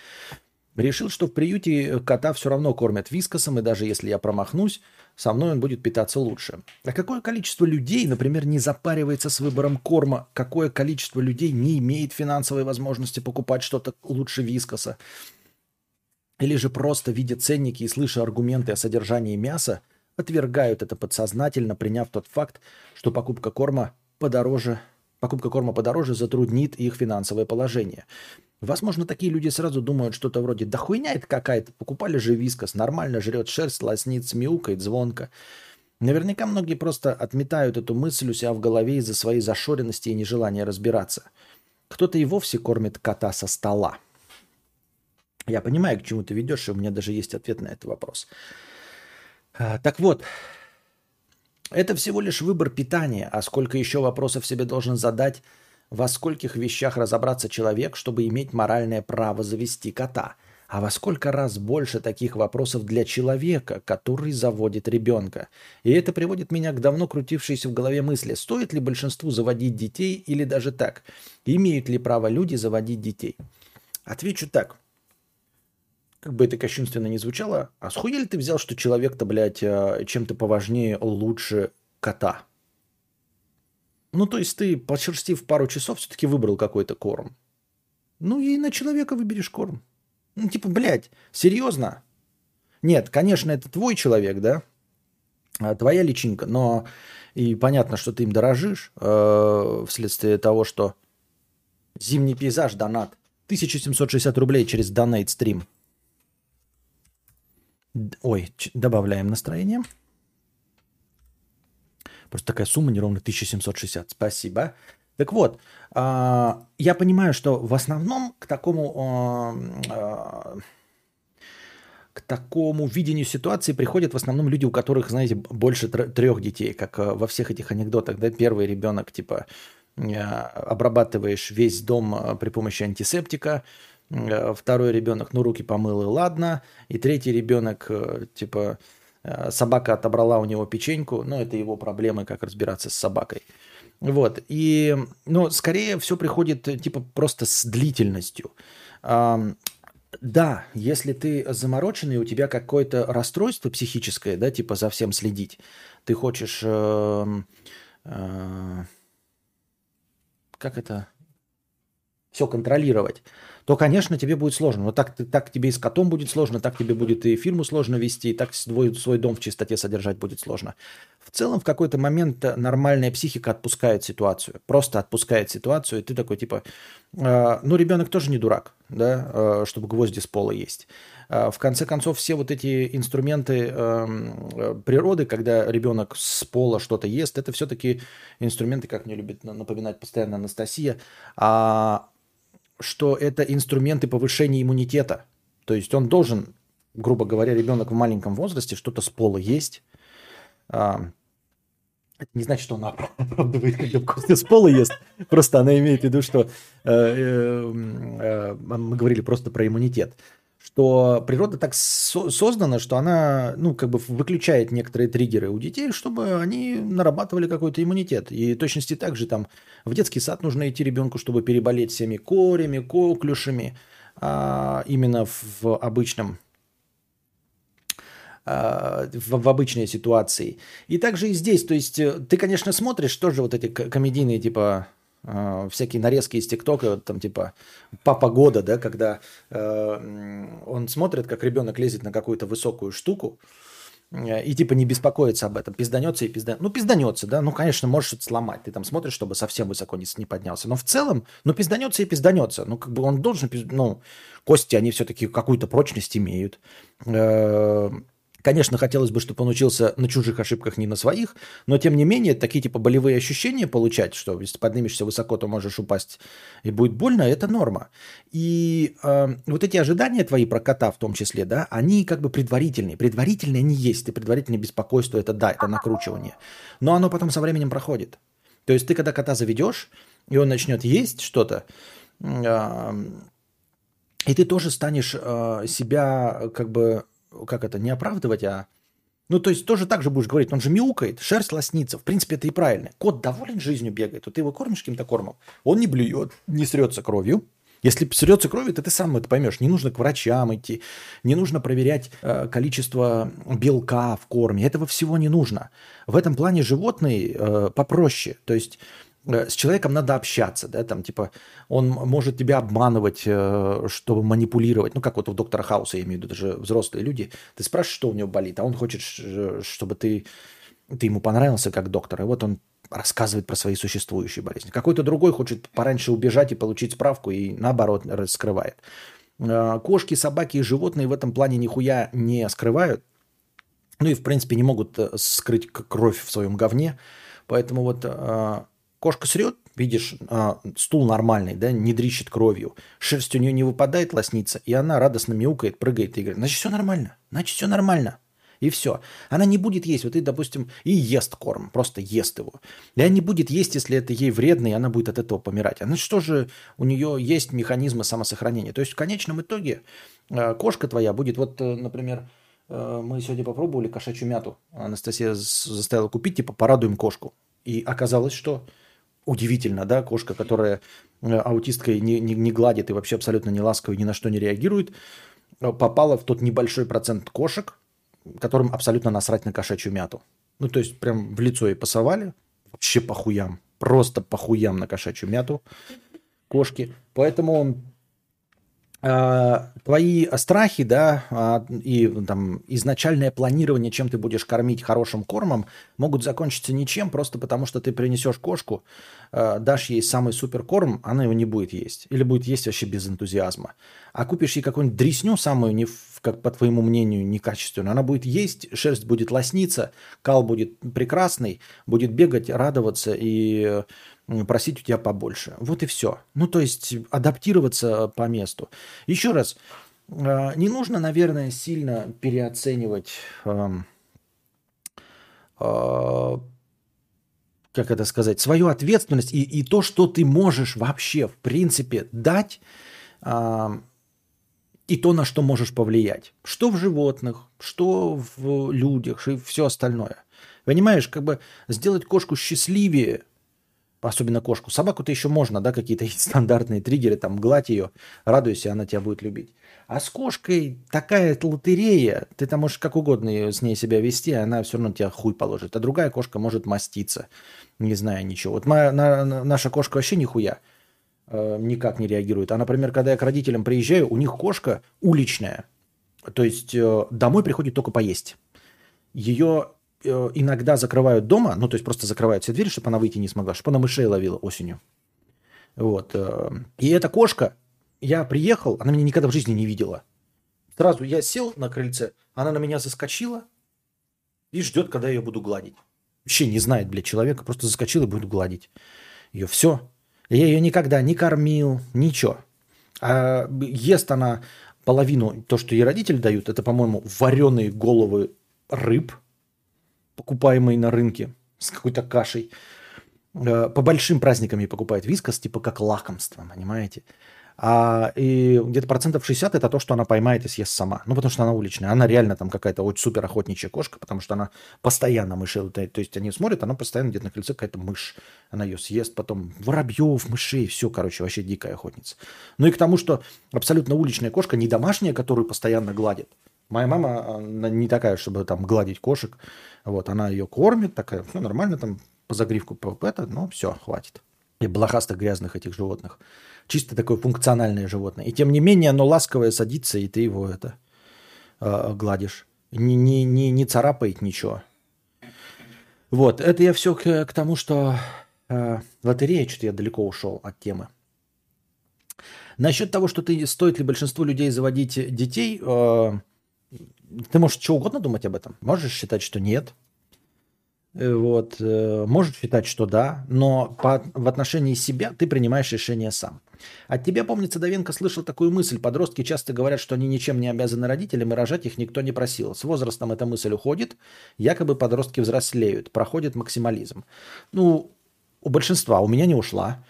Решил, что в приюте кота все равно кормят вискосом, и даже если я промахнусь, со мной он будет питаться лучше. А какое количество людей, например, не запаривается с выбором корма? Какое количество людей не имеет финансовой возможности покупать что-то лучше вискоса? Или же просто видя ценники и слыша аргументы о содержании мяса, отвергают это подсознательно, приняв тот факт, что покупка корма подороже, покупка корма подороже затруднит их финансовое положение. Возможно, такие люди сразу думают что-то вроде «Да хуйня это какая-то, покупали же вискос, нормально жрет шерсть, лоснит, мяукает, звонко». Наверняка многие просто отметают эту мысль у себя в голове из-за своей зашоренности и нежелания разбираться. Кто-то и вовсе кормит кота со стола. Я понимаю, к чему ты ведешь, и у меня даже есть ответ на этот вопрос. А, Так вот, это всего лишь выбор питания, а сколько еще вопросов себе должен задать, во скольких вещах разобраться человек, чтобы иметь моральное право завести кота, а во сколько раз больше таких вопросов для человека, который заводит ребенка. И это приводит меня к давно крутившейся в голове мысли, стоит ли большинству заводить детей или даже так, имеют ли право люди заводить детей. Отвечу так. Как бы это кощунственно не звучало, а схуя ты взял, что человек-то, блядь, э, чем-то поважнее, лучше кота? Ну, то есть ты, подшерстив пару часов, все-таки выбрал какой-то корм. Ну, и на человека выберешь корм. Ну, типа, блядь, серьезно? Нет, конечно, это твой человек, да? А, Твоя личинка, но и понятно, что ты им дорожишь э, вследствие того, что зимний пейзаж, донат. 1760 рублей через донейт стрим. Ой, добавляем настроение. Просто такая сумма неровно 1760. Спасибо. Так вот, а, я понимаю, что в основном к такому а, а, к такому видению ситуации приходят в основном люди, у которых, знаете, больше трех детей, как а, во всех этих анекдотах, да, первый ребенок, типа, а, обрабатываешь весь дом а, при помощи антисептика, второй ребенок, ну, руки помыл и ладно, и третий ребенок, типа, собака отобрала у него печеньку, ну, это его проблемы, как разбираться с собакой. Вот, и, ну, скорее все приходит, типа, просто с длительностью. Да, если ты замороченный, у тебя какое-то расстройство психическое, да, типа за всем следить, ты хочешь, э, э, как это, все контролировать, то, конечно, тебе будет сложно. Но так, так тебе и с котом будет сложно, так тебе будет и фирму сложно вести, и так свой, свой дом в чистоте содержать будет сложно. В целом, в какой-то момент нормальная психика отпускает ситуацию. Просто отпускает ситуацию, и ты такой, типа, э, ну, ребенок тоже не дурак, да, э, чтобы гвозди с пола есть. Э, в конце концов, все вот эти инструменты э, природы, когда ребенок с пола что-то ест, это все-таки инструменты, как мне любит напоминать постоянно Анастасия, а что это инструменты повышения иммунитета. То есть он должен, грубо говоря, ребенок в маленьком возрасте что-то с пола есть. А, это не значит, что она оправдывает, когда вкусно с пола ест. Просто она имеет в виду, что э, э, э, мы говорили просто про иммунитет что природа так со- создана, что она, ну, как бы выключает некоторые триггеры у детей, чтобы они нарабатывали какой-то иммунитет. И точности так же там в детский сад нужно идти ребенку, чтобы переболеть всеми корями, коклюшами, а именно в обычном а, в, обычной ситуации. И также и здесь, то есть э, ты, конечно, смотришь тоже вот эти комедийные типа э, всякие нарезки из ТикТока, там типа папа года, да, когда э, он смотрит, как ребенок лезет на какую-то высокую штуку, э, и типа не беспокоится об этом, пизданется и пизданется. Ну, пизданется, да, ну, конечно, можешь это сломать. Ты там смотришь, чтобы совсем высоко не, не поднялся. Но в целом, ну, пизданется и пизданется. Ну, как бы он должен, ну, кости, они все-таки какую-то прочность имеют. Э, Конечно, хотелось бы, чтобы он учился на чужих ошибках, не на своих, но тем не менее, такие типа болевые ощущения получать, что если поднимешься высоко, то можешь упасть и будет больно, это норма. И э, вот эти ожидания твои про кота в том числе, да, они как бы предварительные. Предварительные они есть, и предварительное беспокойство, это да, это накручивание. Но оно потом со временем проходит. То есть ты когда кота заведешь, и он начнет есть что-то, э, и ты тоже станешь э, себя как бы как это, не оправдывать, а... Ну, то есть тоже так же будешь говорить, он же мяукает, шерсть лоснится. В принципе, это и правильно. Кот доволен жизнью бегает, вот ты его кормишь каким-то кормом, он не блюет, не срется кровью. Если срется кровью, то ты сам это поймешь. Не нужно к врачам идти, не нужно проверять э, количество белка в корме. Этого всего не нужно. В этом плане животные э, попроще. То есть с человеком надо общаться, да, там, типа, он может тебя обманывать, э, чтобы манипулировать, ну, как вот у доктора Хауса, я имею в виду, даже взрослые люди, ты спрашиваешь, что у него болит, а он хочет, чтобы ты, ты ему понравился как доктор, и вот он рассказывает про свои существующие болезни. Какой-то другой хочет пораньше убежать и получить справку, и наоборот раскрывает. Э, кошки, собаки и животные в этом плане нихуя не скрывают, ну и, в принципе, не могут скрыть кровь в своем говне, поэтому вот Кошка срет, видишь, а, стул нормальный, да, не дрищет кровью. Шерсть у нее не выпадает, лоснится, и она радостно мяукает, прыгает и говорит, значит, все нормально, значит, все нормально. И все. Она не будет есть. Вот и, допустим, и ест корм, просто ест его. И она не будет есть, если это ей вредно, и она будет от этого помирать. А значит, что же у нее есть механизмы самосохранения? То есть в конечном итоге а, кошка твоя будет, вот, э, например, э, мы сегодня попробовали кошачью мяту. Анастасия заставила купить, типа, порадуем кошку. И оказалось, что удивительно, да, кошка, которая э, аутисткой не, не, не гладит и вообще абсолютно не ласково, ни на что не реагирует, э, попала в тот небольшой процент кошек, которым абсолютно насрать на кошачью мяту. Ну, то есть прям в лицо ей пасовали, вообще похуям, просто похуям на кошачью мяту кошки. Поэтому твои страхи, да, а, и там изначальное планирование, чем ты будешь кормить хорошим кормом, могут закончиться ничем, просто потому что ты принесешь кошку, а, дашь ей самый супер корм, она его не будет есть. Или будет есть вообще без энтузиазма. А купишь ей какую-нибудь дресню самую, не, как по твоему мнению, некачественную, она будет есть, шерсть будет лосниться, кал будет прекрасный, будет бегать, радоваться и просить у тебя побольше. Вот и все. Ну, то есть адаптироваться по месту. Еще раз, э, не нужно, наверное, сильно переоценивать, эм, э, как это сказать, свою ответственность и, и то, что ты можешь вообще, в принципе, дать ам, и то, на что можешь повлиять. Что в животных, что в людях, и все остальное. Понимаешь, как бы сделать кошку счастливее, особенно кошку. Собаку-то еще можно, да, какие-то стандартные триггеры, там, гладь ее, радуйся, она тебя будет любить. А с кошкой такая лотерея, ты там можешь как угодно с ней себя вести, она все равно тебя хуй положит. А другая кошка может маститься, не зная ничего. Вот моя, на- на- наша кошка вообще нихуя э, никак не реагирует. А, например, когда я к родителям приезжаю, у них кошка уличная. То есть э, домой приходит только поесть. Ее иногда закрывают дома, ну, то есть просто закрывают все двери, чтобы она выйти не смогла, чтобы она мышей ловила осенью. Вот. э, И эта кошка, я приехал, она меня никогда в жизни не видела. Сразу я сел на крыльце, она на меня заскочила и ждет, когда я ее буду гладить. Вообще не знает, блядь, человека, просто заскочила и будет гладить. Ее все. Я ее никогда не кормил, ничего. А ест она половину, то, что ей родители дают, это, по-моему, вареные головы рыб, покупаемые на рынке с какой-то кашей. Э, По большим праздникам ей покупают вискас, типа как лакомство, понимаете? А и где-то процентов 60 это то, что она поймает и съест сама. Ну, потому что она уличная. Она реально там какая-то очень супер охотничья кошка, потому что она постоянно мышей лутает. То есть они смотрят, она постоянно где-то на крыльце какая-то мышь. Она ее съест, потом воробьев, мышей, все, короче, вообще дикая охотница. Ну и к тому, что абсолютно уличная кошка, не домашняя, которую постоянно гладит. Моя мама она не такая, чтобы там гладить кошек. Вот, она ее кормит, такая, все нормально, там по загривку, по это, ну все, хватит. И блохастых грязных этих животных. Чисто такое функциональное животное. И тем не менее, оно ласковое садится, и ты его это э, гладишь. Не, не, не, не царапает ничего. Вот, это я все к, к тому, что э, лотерея, что-то я далеко ушел от темы. Насчет того, что ты стоит ли большинству людей заводить детей, э, ты можешь что угодно думать об этом. Можешь считать, что нет. Э, Вот, э, можешь считать, что да, но по, в отношении себя ты принимаешь решение сам. От тебя, помнится, Давенко слышал такую мысль. Подростки часто говорят, что они ничем не обязаны родителям, и рожать их никто не просил. С возрастом эта мысль уходит, якобы подростки взрослеют, проходит максимализм. Ну, у большинства, у меня не ушла.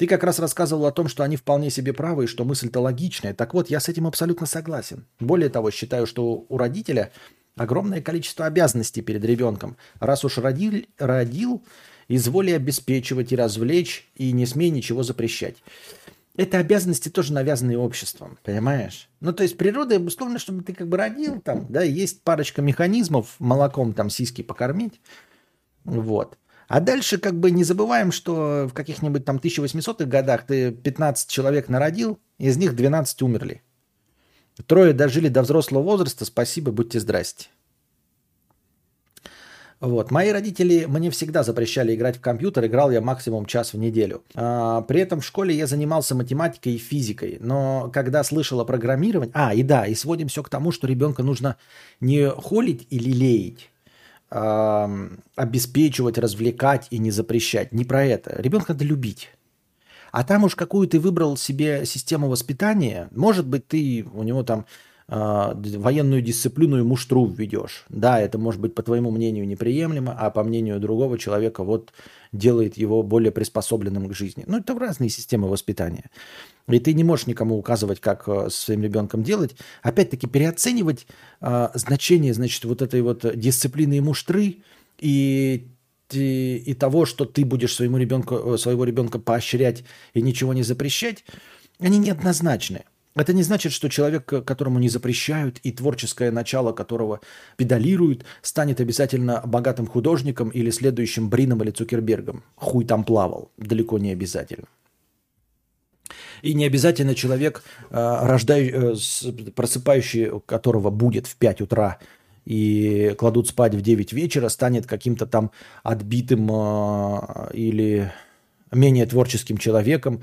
Ты как раз рассказывал о том, что они вполне себе правы, и что мысль-то логичная. Так вот, я с этим абсолютно согласен. Более того, считаю, что у родителя огромное количество обязанностей перед ребенком. Раз уж родил, родил изволи обеспечивать и развлечь, и не смей ничего запрещать. Это обязанности тоже навязанные обществом, понимаешь? Ну, то есть природа, условно, чтобы ты как бы родил там, да, есть парочка механизмов, молоком там сиськи покормить, вот. А дальше как бы не забываем, что в каких-нибудь там 1800-х годах ты 15 человек народил, из них 12 умерли. Трое дожили до взрослого возраста, спасибо, будьте здрасте. Вот. Мои родители мне всегда запрещали играть в компьютер, играл я максимум час в неделю. А, при этом в школе я занимался математикой и физикой, но когда слышал о программировании... А, и да, и сводим все к тому, что ребенка нужно не холить или леять, обеспечивать, развлекать и не запрещать. Не про это. Ребенка надо любить. А там уж какую ты выбрал себе систему воспитания, может быть, ты у него там военную дисциплину и муштру введешь. Да, это может быть по твоему мнению неприемлемо, а по мнению другого человека вот делает его более приспособленным к жизни. Ну, это разные системы воспитания. И ты не можешь никому указывать, как э, со своим ребенком делать. Опять-таки, переоценивать э, значение, значит, вот этой вот дисциплины и муштры и и, и того, что ты будешь своему ребенку, своего ребенка поощрять и ничего не запрещать, они неоднозначны. Это не значит, что человек, которому не запрещают, и творческое начало которого педалируют, станет обязательно богатым художником или следующим Брином или Цукербергом. Хуй там плавал. Далеко не обязательно. И не обязательно человек, рождай, просыпающий которого будет в 5 утра, и кладут спать в 9 вечера, станет каким-то там отбитым э, или менее творческим человеком,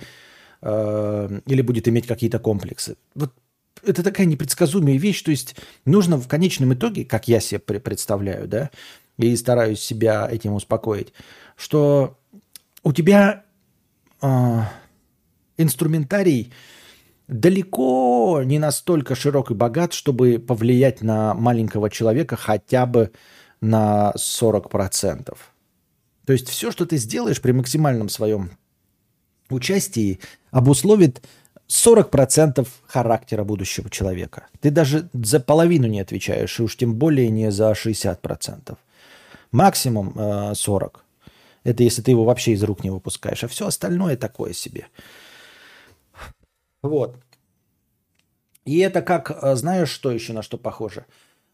э, или будет иметь какие-то комплексы. Вот это такая непредсказуемая вещь, то есть нужно в конечном итоге, как я себе представляю, да, и стараюсь себя этим успокоить, что у тебя а, инструментарий далеко не настолько широк и богат, чтобы повлиять на маленького человека хотя бы на 40%. То есть все, что ты сделаешь при максимальном своем участии, обусловит 40% характера будущего человека. Ты даже за половину не отвечаешь, и уж тем более не за 60%. Максимум э, 40. Это если ты его вообще из рук не выпускаешь. А все остальное такое себе. Вот. И это как, э, знаешь, что еще на что похоже?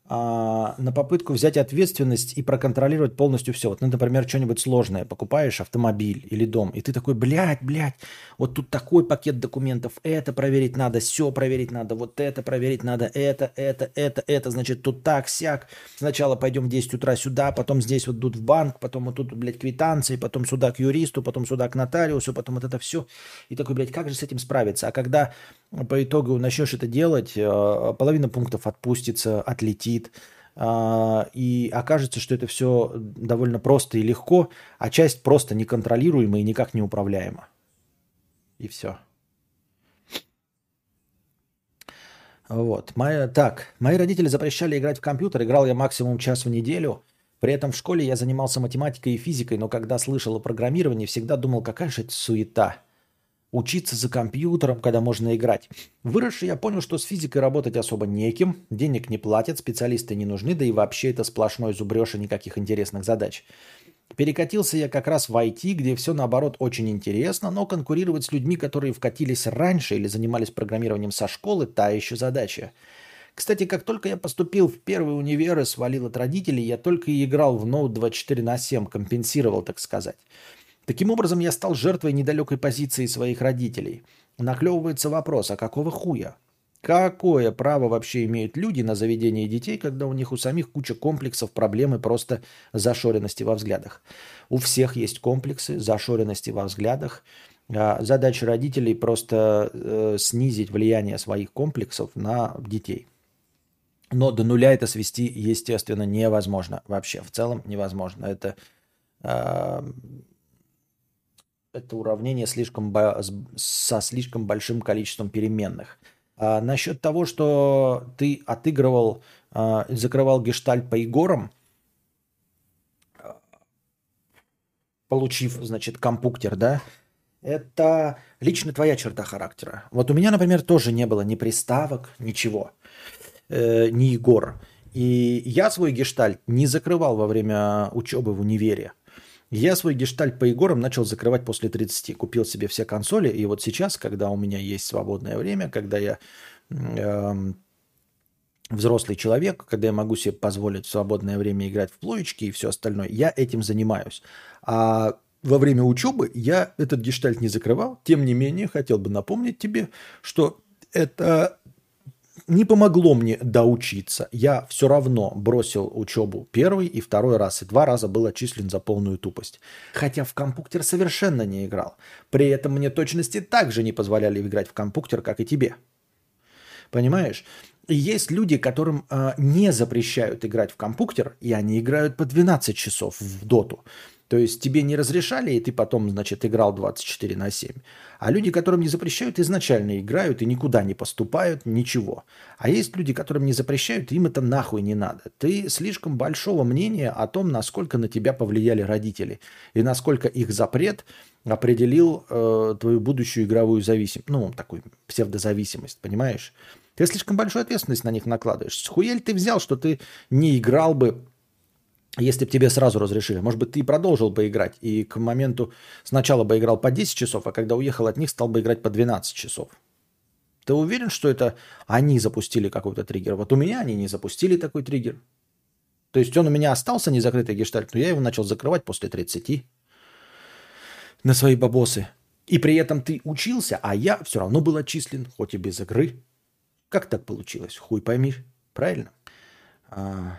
А, на попытку взять ответственность и проконтролировать полностью все. Вот, ну, например, что-нибудь сложное, покупаешь автомобиль или дом, и ты такой, блядь, блядь, вот тут такой пакет документов, это проверить надо, все проверить надо, вот это проверить надо, это, это, это, это, значит, тут так, сяк. Сначала пойдем в 10 утра сюда, потом здесь вот тут в банк, потом вот тут, блядь, квитанции, потом сюда к юристу, потом сюда к нотариусу, потом вот это все. И такой, блядь, как же с этим справиться? А когда по итогу начнешь это делать, э, половина пунктов отпустится, отлетит, э, и окажется, что это все довольно просто и легко, а часть просто неконтролируема и никак не управляема. И все. Вот. Моя, так, мои родители запрещали играть в компьютер. Играл я максимум час в неделю. При этом в школе я занимался математикой и физикой, но когда слышал о программировании, всегда думал, какая же это суета – учиться за компьютером, когда можно играть. Выросший я понял, что с физикой работать особо неким, денег не платят, специалисты не нужны, да и вообще это сплошной зубреж и никаких интересных задач. Перекатился я как раз в IT, где все наоборот очень интересно, но конкурировать с людьми, которые вкатились раньше или занимались программированием со школы, та еще задача. Кстати, как только я поступил в первый универ и свалил от родителей, я только и играл в Note 24 на 7, компенсировал, так сказать. Таким образом, я стал жертвой недалекой позиции своих родителей. Наклевывается вопрос, а какого хуя? Какое право вообще имеют люди на заведение детей, когда у них у самих куча комплексов, проблемы просто зашоренности во взглядах? У всех есть комплексы, зашоренности во взглядах. А задача родителей просто э, снизить влияние своих комплексов на детей. Но до нуля это свести, естественно, невозможно. Вообще, в целом невозможно. Это э, это уравнение слишком со слишком большим количеством переменных. А насчет того, что ты отыгрывал, а, закрывал гештальт по Егорам, получив, значит, компуктер, да, это лично твоя черта характера. Вот у меня, например, тоже не было ни приставок, ничего, э, ни Егор. И я свой гештальт не закрывал во время учебы в универе. Я свой гештальт по Егорам начал закрывать после 30. Купил себе все консоли, и вот сейчас, когда у меня есть свободное время, когда я э, взрослый человек, когда я могу себе позволить в свободное время играть в плоечки и все остальное, я этим занимаюсь. А во время учебы я этот гештальт не закрывал. Тем не менее, хотел бы напомнить тебе, что это не помогло мне доучиться. Я все равно бросил учебу первый и второй раз, и два раза был отчислен за полную тупость. Хотя в компьютер совершенно не играл. При этом мне точности также не позволяли играть в компьютер, как и тебе. Понимаешь? И есть люди, которым э, не запрещают играть в компьютер, и они играют по 12 часов в доту. То есть тебе не разрешали, и ты потом, значит, играл 24 на 7. А люди, которым не запрещают, изначально играют и никуда не поступают, ничего. А есть люди, которым не запрещают, им это нахуй не надо. Ты слишком большого мнения о том, насколько на тебя повлияли родители. И насколько их запрет определил э, твою будущую игровую зависимость. Ну, такую псевдозависимость, понимаешь? Ты слишком большую ответственность на них накладываешь. Хуель ты взял, что ты не играл бы если бы тебе сразу разрешили. Может быть, ты продолжил бы играть, и к моменту сначала бы играл по 10 часов, а когда уехал от них, стал бы играть по 12 часов. Ты уверен, что это они запустили какой-то триггер? Вот у меня они не запустили такой триггер. То есть он у меня остался незакрытый гештальт, но я его начал закрывать после 30 на свои бабосы. И при этом ты учился, а я все равно был отчислен, хоть и без игры. Как так получилось? Хуй пойми. Правильно? А...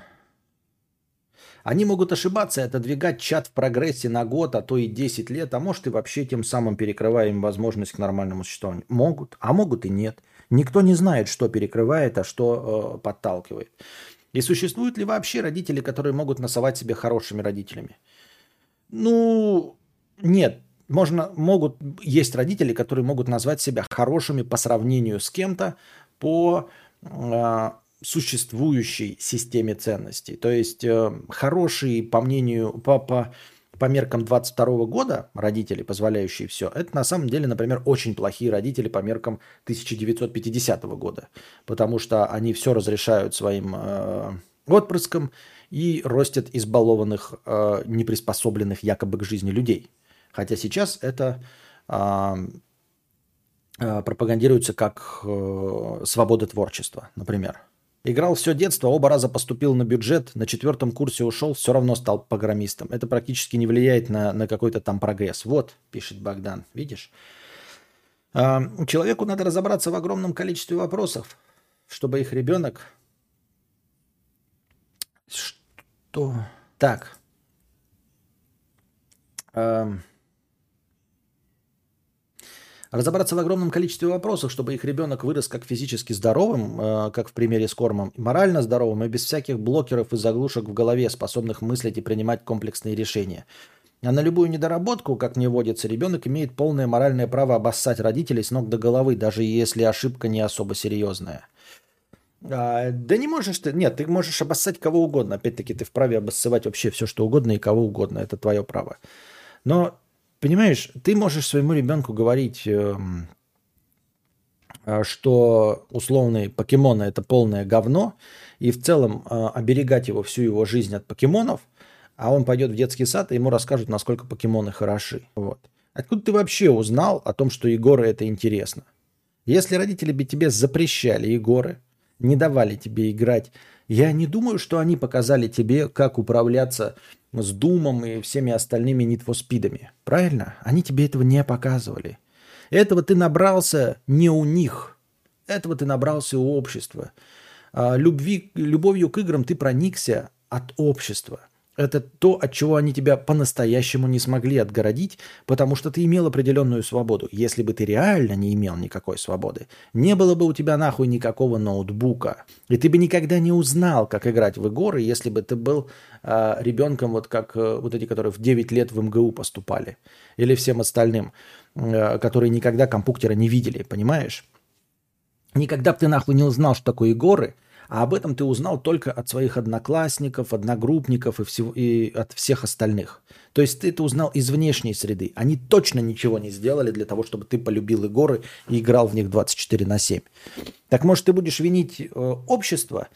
Они могут ошибаться и отодвигать чат в прогрессе на год, а то и 10 лет, а может и вообще тем самым перекрывая им возможность к нормальному существованию. Могут, а могут и нет. Никто не знает, что перекрывает, а что э, подталкивает. И существуют ли вообще родители, которые могут насовать себе хорошими родителями? Ну, нет. можно, могут, есть родители, которые могут назвать себя хорошими по сравнению с кем-то по э, существующей системе ценностей. То есть э, хорошие, по мнению, по, по, по меркам 22 года родители, позволяющие все, это на самом деле, например, очень плохие родители по меркам 1950 года, потому что они все разрешают своим э, отпрыскам и ростят избалованных, э, неприспособленных якобы к жизни людей. Хотя сейчас это э, э, пропагандируется как э, свобода творчества, например. Играл все детство, оба раза поступил на бюджет, на четвертом курсе ушел, все равно стал программистом. Это практически не влияет на, на какой-то там прогресс. Вот, пишет Богдан, видишь? А, человеку надо разобраться в огромном количестве вопросов, чтобы их ребенок... Что? Так. А, Разобраться в огромном количестве вопросов, чтобы их ребенок вырос как физически здоровым, э, как в примере с кормом, морально здоровым и без всяких блокеров и заглушек в голове, способных мыслить и принимать комплексные решения. А на любую недоработку, как мне водится, ребенок имеет полное моральное право обоссать родителей с ног до головы, даже если ошибка не особо серьезная. А, да не можешь ты, нет, ты можешь обоссать кого угодно. Опять-таки ты вправе обоссывать вообще все, что угодно и кого угодно. Это твое право. Но Понимаешь, ты можешь своему ребенку говорить, эм, э, что условные покемоны это полное говно, и в целом э, оберегать его всю его жизнь от покемонов, а он пойдет в детский сад, и ему расскажут, насколько покемоны хороши. Вот. Откуда ты вообще узнал о том, что Егоры это интересно? Если родители бы тебе запрещали Егоры, не давали тебе играть, я не думаю, что они показали тебе, как управляться с Думом и всеми остальными нитвоспидами. Правильно? Они тебе этого не показывали. Этого ты набрался не у них. Этого ты набрался у общества. А любви, любовью к играм ты проникся от общества – это то, от чего они тебя по-настоящему не смогли отгородить, потому что ты имел определенную свободу. Если бы ты реально не имел никакой свободы, не было бы у тебя нахуй никакого ноутбука. И ты бы никогда не узнал, как играть в игры, если бы ты был э, ребенком, вот как э, вот эти, которые в 9 лет в МГУ поступали. Или всем остальным, э, которые никогда компьютера не видели, понимаешь? Никогда бы ты нахуй не узнал, что такое игры, а об этом ты узнал только от своих одноклассников, одногруппников и, всего, и от всех остальных. То есть ты это узнал из внешней среды. Они точно ничего не сделали для того, чтобы ты полюбил и горы и играл в них 24 на 7. Так может ты будешь винить э, общество,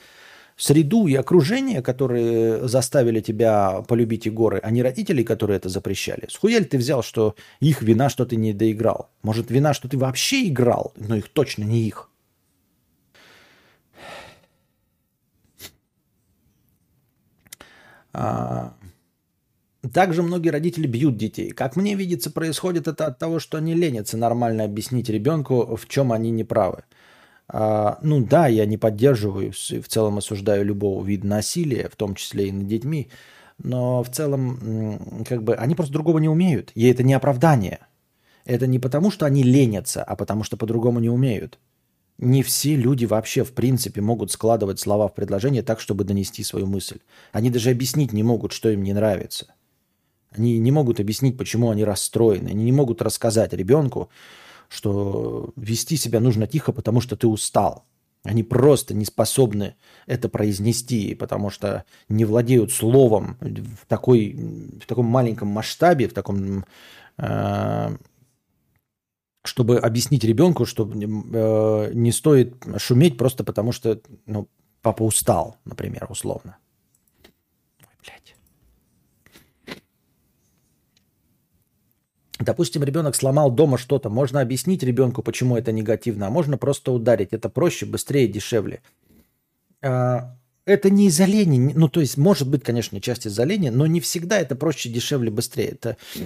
среду и окружение, которые заставили тебя полюбить и горы, а не родителей, которые это запрещали. Схуяль ты взял, что их вина, что ты не доиграл? Может вина, что ты вообще играл, но их точно не их. Также многие родители бьют детей. Как мне видится, происходит это от того, что они ленятся нормально объяснить ребенку, в чем они неправы. А, ну да, я не поддерживаю и в целом осуждаю любого вида насилия, в том числе и над детьми, но в целом как бы они просто другого не умеют. И это не оправдание. Это не потому, что они ленятся, а потому что по-другому не умеют. Не все люди вообще, в принципе, могут складывать слова в предложение так, чтобы донести свою мысль. Они даже объяснить не могут, что им не нравится. Они не могут объяснить, почему они расстроены. Они не могут рассказать ребенку, что вести себя нужно тихо, потому что ты устал. Они просто не способны это произнести, потому что не владеют словом в, такой, в таком маленьком масштабе, в таком э, чтобы объяснить ребенку, что э, не стоит шуметь просто потому, что ну, папа устал, например, условно. Допустим, ребенок сломал дома что-то. Можно объяснить ребенку, почему это негативно, а можно просто ударить. Это проще, быстрее, дешевле. А, это не из-за лени. Ну, то есть, может быть, конечно, часть из-за лени, но не всегда это проще, дешевле, быстрее. Это э,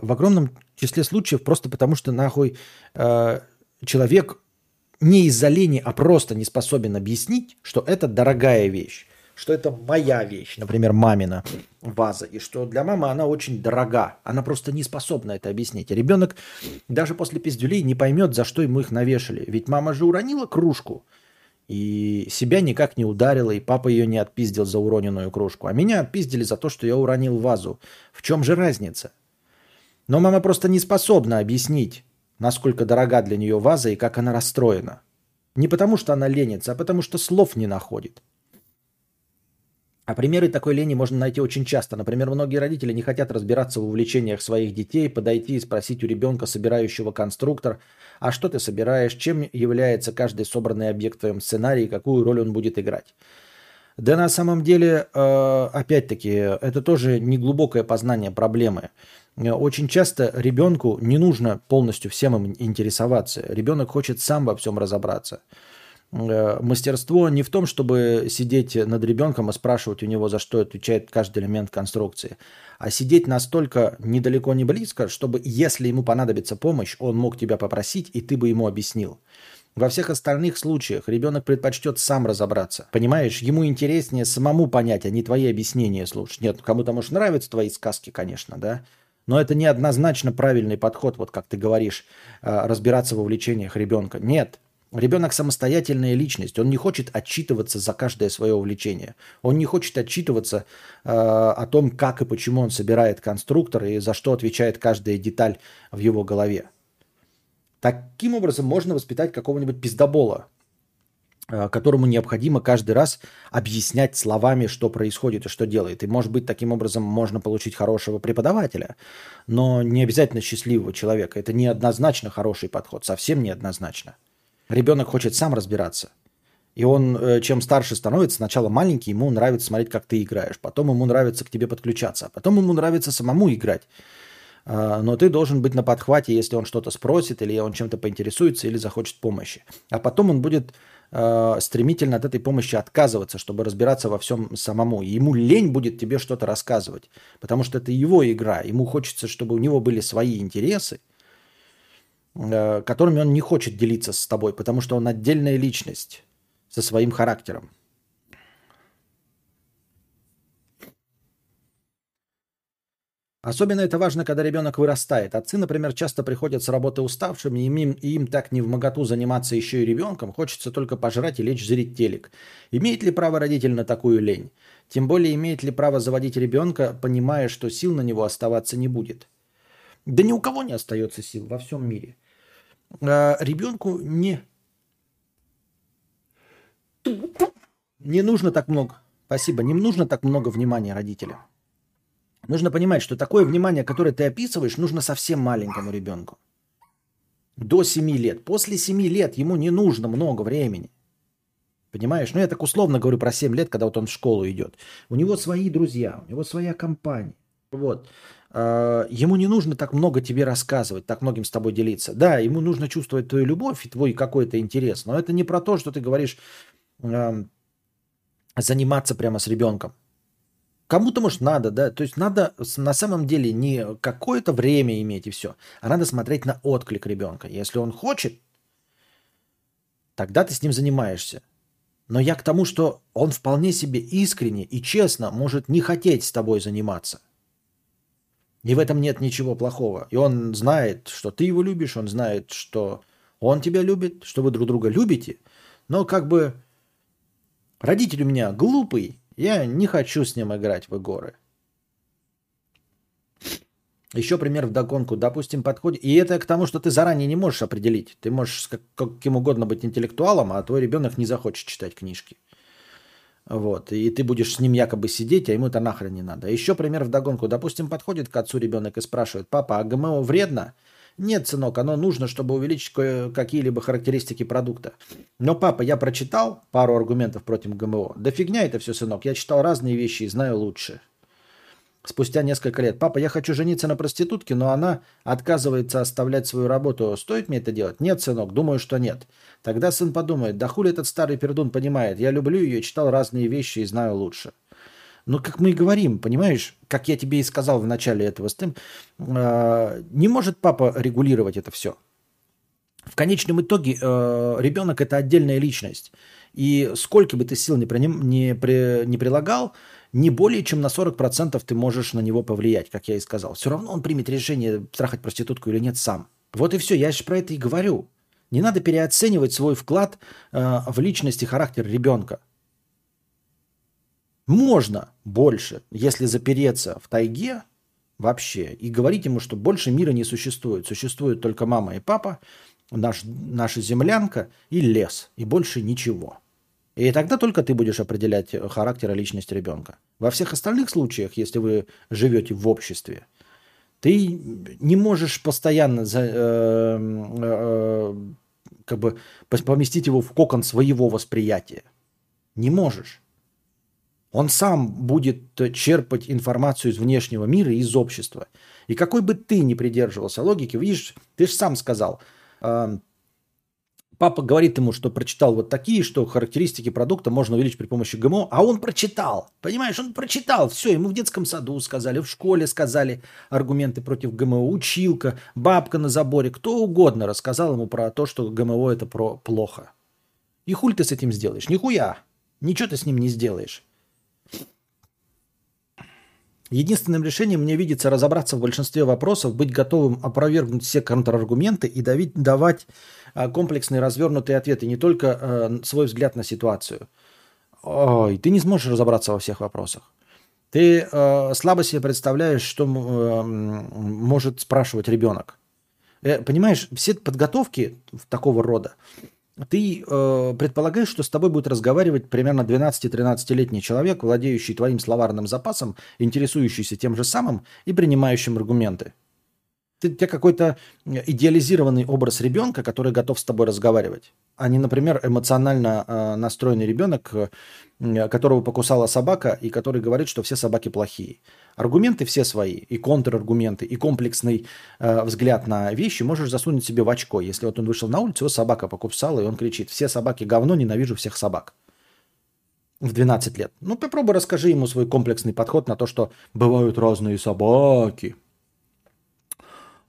в огромном числе случаев просто потому, что нахуй э, человек не из-за лени, а просто не способен объяснить, что это дорогая вещь, что это моя вещь, например, мамина ваза, и что для мамы она очень дорога. Она просто не способна это объяснить. ребенок даже после пиздюлей не поймет, за что ему их навешали. Ведь мама же уронила кружку – и себя никак не ударила, и папа ее не отпиздил за уроненную кружку. А меня отпиздили за то, что я уронил вазу. В чем же разница? Но мама просто не способна объяснить, насколько дорога для нее ваза и как она расстроена. Не потому, что она ленится, а потому, что слов не находит. А примеры такой лени можно найти очень часто. Например, многие родители не хотят разбираться в увлечениях своих детей, подойти и спросить у ребенка, собирающего конструктор, а что ты собираешь, чем является каждый собранный объект в твоем сценарии, какую роль он будет играть. Да на самом деле, э, опять-таки, это тоже неглубокое познание проблемы. Очень часто ребенку не нужно полностью всем им интересоваться. Ребенок хочет сам во всем разобраться. Э, мастерство не в том, чтобы сидеть над ребенком и спрашивать у него, за что отвечает каждый элемент конструкции, а сидеть настолько недалеко, не близко, чтобы, если ему понадобится помощь, он мог тебя попросить, и ты бы ему объяснил. Во всех остальных случаях ребенок предпочтет сам разобраться. Понимаешь, ему интереснее самому понять, а не твои объяснения слушать. Нет, кому-то, может, нравятся твои сказки, конечно, да? Но это не однозначно правильный подход, вот как ты говоришь, э, разбираться в увлечениях ребенка. Нет, Ребенок самостоятельная личность, он не хочет отчитываться за каждое свое увлечение. Он не хочет отчитываться э, о том, как и почему он собирает конструктор и за что отвечает каждая деталь в его голове. Таким образом можно воспитать какого-нибудь пиздобола, э, которому необходимо каждый раз объяснять словами, что происходит и что делает. И, может быть, таким образом можно получить хорошего преподавателя, но не обязательно счастливого человека. Это неоднозначно хороший подход, совсем неоднозначно. Ребенок хочет сам разбираться. И он, э, чем старше становится, сначала маленький, ему нравится смотреть, как ты играешь. Потом ему нравится к тебе подключаться. А потом ему нравится самому играть. А, но ты должен быть на подхвате, если он что-то спросит, или он чем-то поинтересуется, или захочет помощи. А потом он будет э, стремительно от этой помощи отказываться, чтобы разбираться во всем самому. И ему лень будет тебе что-то рассказывать, потому что это его игра. Ему хочется, чтобы у него были свои интересы, которыми он не хочет делиться с тобой, потому что он отдельная личность со своим характером. Особенно это важно, когда ребенок вырастает. Отцы, например, часто приходят с работы уставшими, и им, и им так не в моготу заниматься еще и ребенком, хочется только пожрать и лечь зрить телек. Имеет ли право родитель на такую лень? Тем более, имеет ли право заводить ребенка, понимая, что сил на него оставаться не будет? Да ни у кого не остается сил во всем мире э, ребенку не, не нужно так много. Спасибо. Не нужно так много внимания родителям. Нужно понимать, что такое внимание, которое ты описываешь, нужно совсем маленькому ребенку. До 7 лет. После 7 лет ему не нужно много времени. Понимаешь? Ну, я так условно говорю про 7 лет, когда вот он в школу идет. У него свои друзья, у него своя компания. Вот. А, ему не нужно так много тебе рассказывать, так многим с тобой делиться. Да, ему нужно чувствовать твою любовь и твой какой-то интерес, но это не про то, что ты говоришь заниматься прямо с ребенком. Кому-то, может, надо, да. То есть надо на самом деле не какое-то время иметь и все, а надо смотреть на отклик ребенка. Если он хочет, тогда ты с ним занимаешься. Но я к тому, что он вполне себе искренне и честно может не хотеть с тобой заниматься – и в этом нет ничего плохого. И он знает, что ты его любишь, он знает, что он тебя любит, что вы друг друга любите. Но как бы родитель у меня глупый, я не хочу с ним играть в игры. Еще пример в догонку. Допустим, подходит... И это к тому, что ты заранее не можешь определить. Ты можешь каким угодно быть интеллектуалом, а твой ребенок не захочет читать книжки. Вот, и ты будешь с ним якобы сидеть, а ему это нахрен не надо. Еще пример в догонку. Допустим, подходит к отцу ребенок и спрашивает, папа, а ГМО вредно? Нет, сынок, оно нужно, чтобы увеличить какие-либо характеристики продукта. Но, папа, я прочитал пару аргументов против ГМО. Да фигня это все, сынок. Я читал разные вещи и знаю лучше спустя несколько лет. Папа, я хочу жениться на проститутке, но она отказывается оставлять свою работу. Стоит мне это делать? Нет, сынок, думаю, что нет. Тогда сын подумает, да хули этот старый пердун понимает. Я люблю ее, читал разные вещи и знаю лучше. Но как мы и говорим, понимаешь, как я тебе и сказал в начале этого стрима, э, не может папа регулировать это все. В конечном итоге э, ребенок это отдельная личность. И сколько бы ты сил не, при, не, при, не прилагал, не более чем на 40% ты можешь на него повлиять, как я и сказал. Все равно он примет решение, трахать проститутку или нет сам. Вот и все, я же про это и говорю. Не надо переоценивать свой вклад э, в личность и характер ребенка. Можно больше, если запереться в тайге, вообще. И говорить ему, что больше мира не существует. Существует только мама и папа, наш, наша землянка и лес. И больше ничего. И тогда только ты будешь определять характер и личность ребенка. Во всех остальных случаях, если вы живете в обществе, ты не можешь постоянно за, э, э, как бы поместить его в кокон своего восприятия. Не можешь. Он сам будет черпать информацию из внешнего мира, из общества. И какой бы ты ни придерживался логики, видишь, ты же сам сказал, э, папа говорит ему, что прочитал вот такие, что характеристики продукта можно увеличить при помощи ГМО, а он прочитал. Понимаешь, он прочитал. Все, ему в детском саду сказали, в школе сказали аргументы против ГМО, училка, бабка на заборе, кто угодно рассказал ему про то, что ГМО это про плохо. И хуль ты с этим сделаешь? Нихуя. Ничего ты с ним не сделаешь. Единственным решением мне видится разобраться в большинстве вопросов, быть готовым опровергнуть все контраргументы и давить, давать а, комплексные развернутые ответы, не только э, свой взгляд на ситуацию. Ой, ты не сможешь разобраться во всех вопросах. Ты э, слабо себе представляешь, что э, может спрашивать ребенок. Э, понимаешь, все подготовки такого рода, ты э, предполагаешь, что с тобой будет разговаривать примерно 12-13-летний человек, владеющий твоим словарным запасом, интересующийся тем же самым и принимающим аргументы. Ты, у тебя какой-то идеализированный образ ребенка, который готов с тобой разговаривать, а не, например, эмоционально э, настроенный ребенок, э, которого покусала собака и который говорит, что все собаки плохие. Аргументы все свои, и контраргументы, и комплексный э, взгляд на вещи можешь засунуть себе в очко. Если вот он вышел на улицу, его собака покусала, и он кричит, все собаки говно, ненавижу всех собак. В 12 лет. Ну, попробуй расскажи ему свой комплексный подход на то, что бывают разные собаки.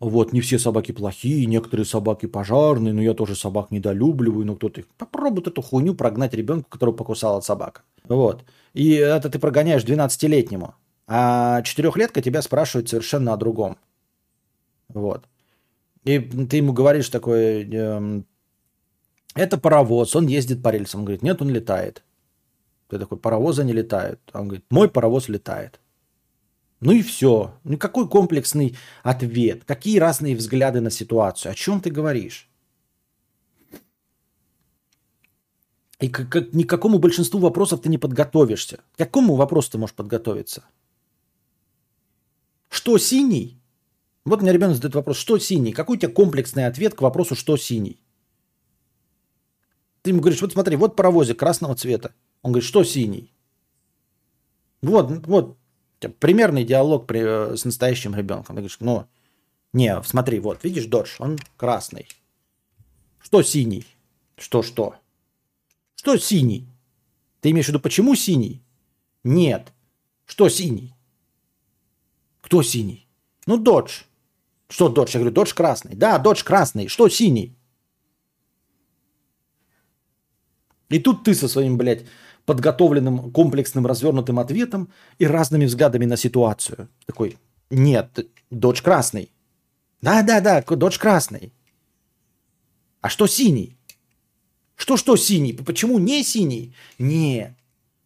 Вот, не все собаки плохие, некоторые собаки пожарные, но я тоже собак недолюбливаю, но кто-то... Попробуй эту хуйню прогнать ребенку, которого покусала собака. Вот. И это ты прогоняешь 12-летнему. А четырехлетка тебя спрашивает совершенно о другом. Вот. И ты ему говоришь такое, э, это паровоз, он ездит по рельсам. Он говорит, нет, он летает. Ты такой, паровозы не летают. Он говорит, мой паровоз летает. Ну и все. Ну какой комплексный ответ? Какие разные взгляды на ситуацию? О чем ты говоришь? И к, к, ни к какому большинству вопросов ты не подготовишься. К какому вопросу ты можешь подготовиться? Что синий? Вот мне ребенок задает вопрос, что синий? Какой у тебя комплексный ответ к вопросу, что синий? Ты ему говоришь, вот смотри, вот паровозик красного цвета. Он говорит, что синий? Вот, вот, примерный диалог при, э, с настоящим ребенком. Ты говоришь, ну, не, смотри, вот, видишь, дождь, он красный. Что синий? Что-что? Что синий? Ты имеешь в виду, почему синий? Нет. Что синий? Кто синий? Ну, Додж. Что Додж? Я говорю, Додж красный. Да, Додж красный. Что синий? И тут ты со своим, блядь, подготовленным, комплексным, развернутым ответом и разными взглядами на ситуацию. Такой, нет, Додж красный. Да-да-да, Додж красный. А что синий? Что-что синий? Почему не синий? Не,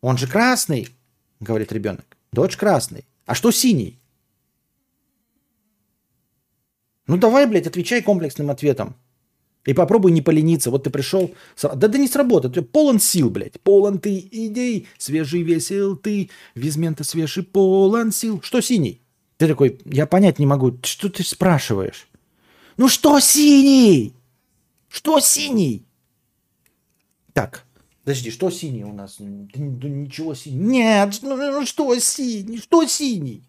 он же красный, говорит ребенок. Додж красный. А что синий? Ну давай, блядь, отвечай комплексным ответом. И попробуй не полениться. Вот ты пришел, да да не сработает. Ты полон сил, блядь. Полон ты идей, свежий весел ты, визмента свежий, полон сил. Что синий? Ты такой, я понять не могу, что ты спрашиваешь? Ну что синий? Что синий? Так, подожди, что синий у нас? ничего синий. Нет, ну, ну что синий? Что синий?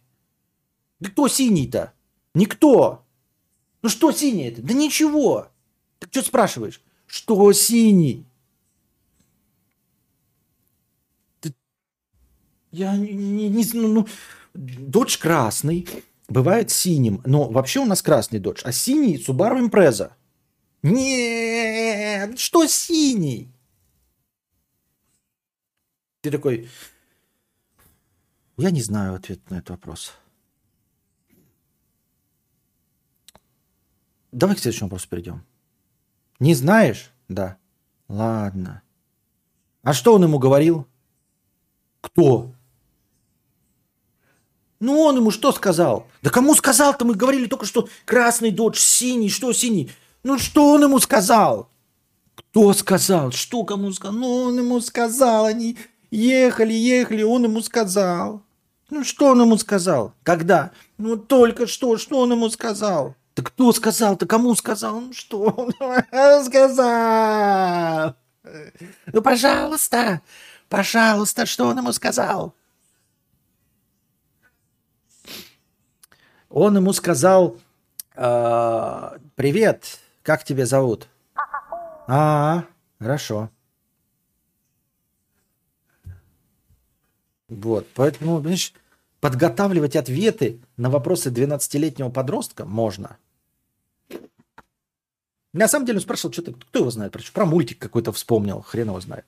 Да кто синий-то? Никто. Ну что синий это? Да ничего. Ты что спрашиваешь? Что синий? Ты... Я не, не, не ну, ну, дочь красный, бывает синим, но вообще у нас красный дочь, а синий Subaru Impreza. Нет, что синий? Ты такой, я не знаю ответ на этот вопрос. Давай к следующему вопросу перейдем. Не знаешь? Да. Ладно. А что он ему говорил? Кто? Ну он ему что сказал? Да кому сказал-то? Мы говорили только что красный додж, синий, что синий? Ну что он ему сказал? Кто сказал? Что кому сказал? Ну он ему сказал, они ехали, ехали, он ему сказал. Ну что он ему сказал? Когда? Ну только что, что он ему сказал? Да кто сказал-то? Кому сказал? Ну что сказал? Ну пожалуйста, пожалуйста, что он ему сказал? Он ему сказал, «А, привет, как тебя зовут? А, хорошо. Вот, поэтому, знаешь, подготавливать ответы на вопросы 12-летнего подростка можно. На самом деле он спрашивал, что-то, кто его знает, про, про мультик какой-то вспомнил, хрен его знает.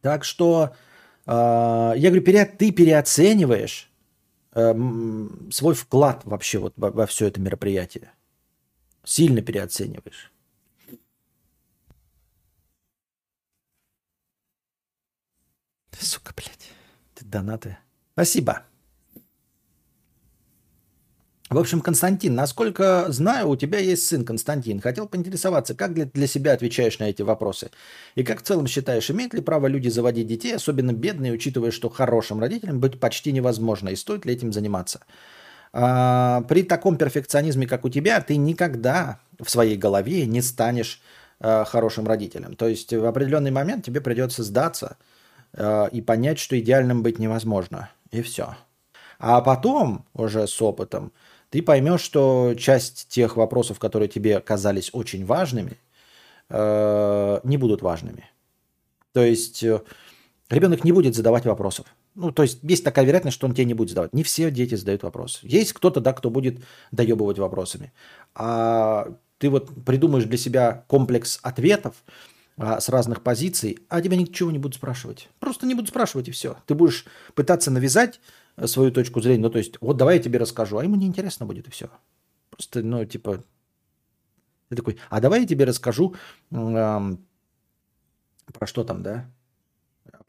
Так что, э, я говорю, пере, ты переоцениваешь э, свой вклад вообще вот во, во все это мероприятие. Сильно переоцениваешь. Сука, блядь. Ты донаты. Спасибо. В общем, Константин, насколько знаю, у тебя есть сын Константин. Хотел поинтересоваться, как для, для себя отвечаешь на эти вопросы? И как в целом считаешь, имеют ли право люди заводить детей, особенно бедные, учитывая, что хорошим родителям быть почти невозможно, и стоит ли этим заниматься? А, при таком перфекционизме, как у тебя, ты никогда в своей голове не станешь а, хорошим родителем. То есть в определенный момент тебе придется сдаться а, и понять, что идеальным быть невозможно. И все. А потом, уже с опытом, ты поймешь, что часть тех вопросов, которые тебе казались очень важными, э, не будут важными. То есть э, ребенок не будет задавать вопросов. Ну, то есть есть такая вероятность, что он тебе не будет задавать. Не все дети задают вопросы. Есть кто-то, да, кто будет доебывать вопросами. А ты вот придумаешь для себя комплекс ответов а, с разных позиций, а тебя ничего не будут спрашивать. Просто не будут спрашивать и все. Ты будешь пытаться навязать свою точку зрения. Ну, то есть, вот давай я тебе расскажу, а ему неинтересно будет и все. Просто, ну, типа, ты такой, а давай я тебе расскажу э, про что там, да?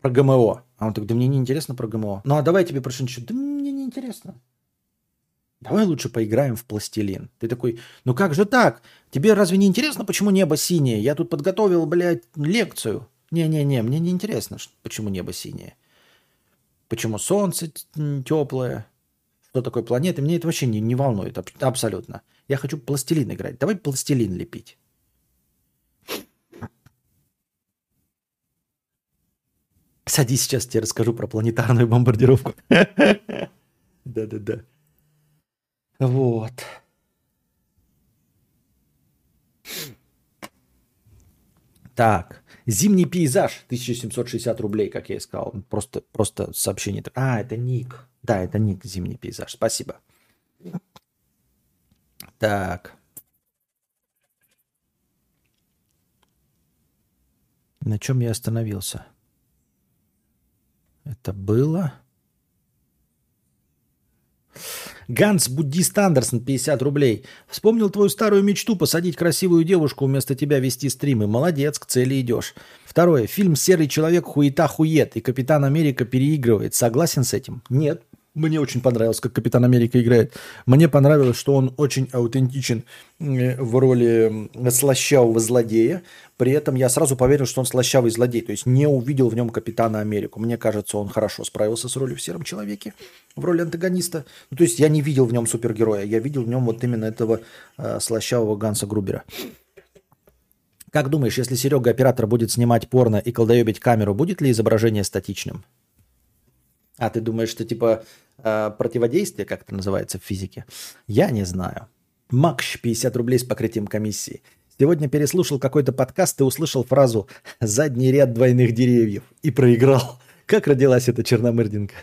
Про ГМО. А он такой, да мне не интересно про ГМО. Ну, а давай я тебе про что-нибудь. Да мне не интересно. Давай лучше поиграем в пластилин. Ты такой, ну как же так? Тебе разве не интересно, почему небо синее? Я тут подготовил, блядь, лекцию. Не-не-не, мне не интересно, почему небо синее почему солнце теплое, что такое планеты. Мне это вообще не, не волнует абсолютно. Я хочу пластилин играть. Давай пластилин лепить. Садись, сейчас тебе расскажу про планетарную бомбардировку. Да-да-да. Вот. Так. Зимний пейзаж 1760 рублей, как я и сказал. Просто, просто сообщение. А, это ник. Да, это ник зимний пейзаж. Спасибо. Так. На чем я остановился? Это было... Ганс Буддист Андерсон, 50 рублей. Вспомнил твою старую мечту посадить красивую девушку вместо тебя вести стримы. Молодец, к цели идешь. Второе. Фильм «Серый человек хуета хует» и Капитан Америка переигрывает. Согласен с этим? Нет. Мне очень понравилось, как Капитан Америка играет. Мне понравилось, что он очень аутентичен э, в роли слащавого злодея. При этом я сразу поверил, что он слащавый злодей. То есть не увидел в нем Капитана Америку. Мне кажется, он хорошо справился с ролью в «Сером человеке» в роли антагониста. Ну, то есть я не видел в нем супергероя. Я видел в нем вот именно этого э, слащавого Ганса Грубера. Как думаешь, если Серега оператор будет снимать порно и колдоебить камеру, будет ли изображение статичным? А ты думаешь, что типа э, противодействие, как это называется в физике? Я не знаю. Макш, 50 рублей с покрытием комиссии. Сегодня переслушал какой-то подкаст и услышал фразу «задний ряд двойных деревьев» и проиграл. Как родилась эта черномырдинка?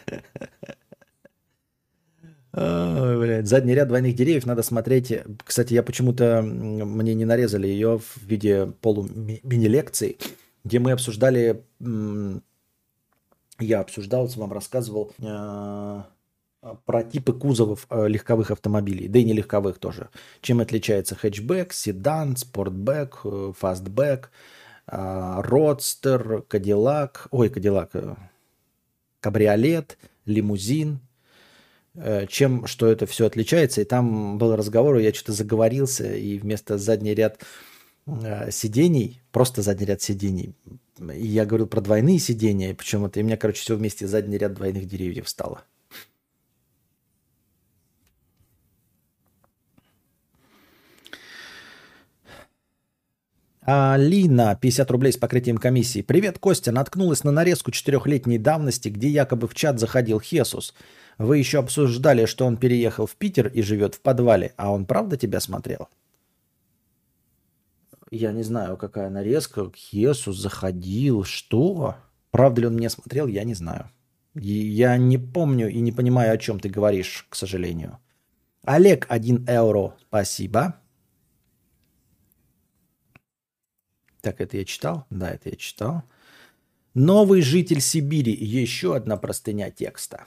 Блядь. Задний ряд двойных деревьев надо смотреть. Кстати, я почему-то мне не нарезали ее в виде полу-мини-лекции, где мы обсуждали я обсуждал, вам рассказывал э, про типы кузовов э, легковых автомобилей, да и не легковых тоже. Чем отличается хэтчбэк, седан, спортбэк, э, фастбэк, родстер, кадиллак, ой, кадиллак, кабриолет, лимузин, э, чем что это все отличается. И там был разговор, я что-то заговорился, и вместо задний ряд э, сидений, просто задний ряд сидений, я говорил про двойные сидения, почему-то, и у меня, короче, все вместе задний ряд двойных деревьев стало. Алина, 50 рублей с покрытием комиссии. Привет, Костя. Наткнулась на нарезку четырехлетней давности, где якобы в чат заходил Хесус. Вы еще обсуждали, что он переехал в Питер и живет в подвале. А он правда тебя смотрел? Я не знаю, какая нарезка. Хесус заходил. Что? Правда ли он меня смотрел, я не знаю. И Я не помню и не понимаю, о чем ты говоришь, к сожалению. Олег, 1 евро. Спасибо. Так, это я читал? Да, это я читал. Новый житель Сибири. Еще одна простыня текста.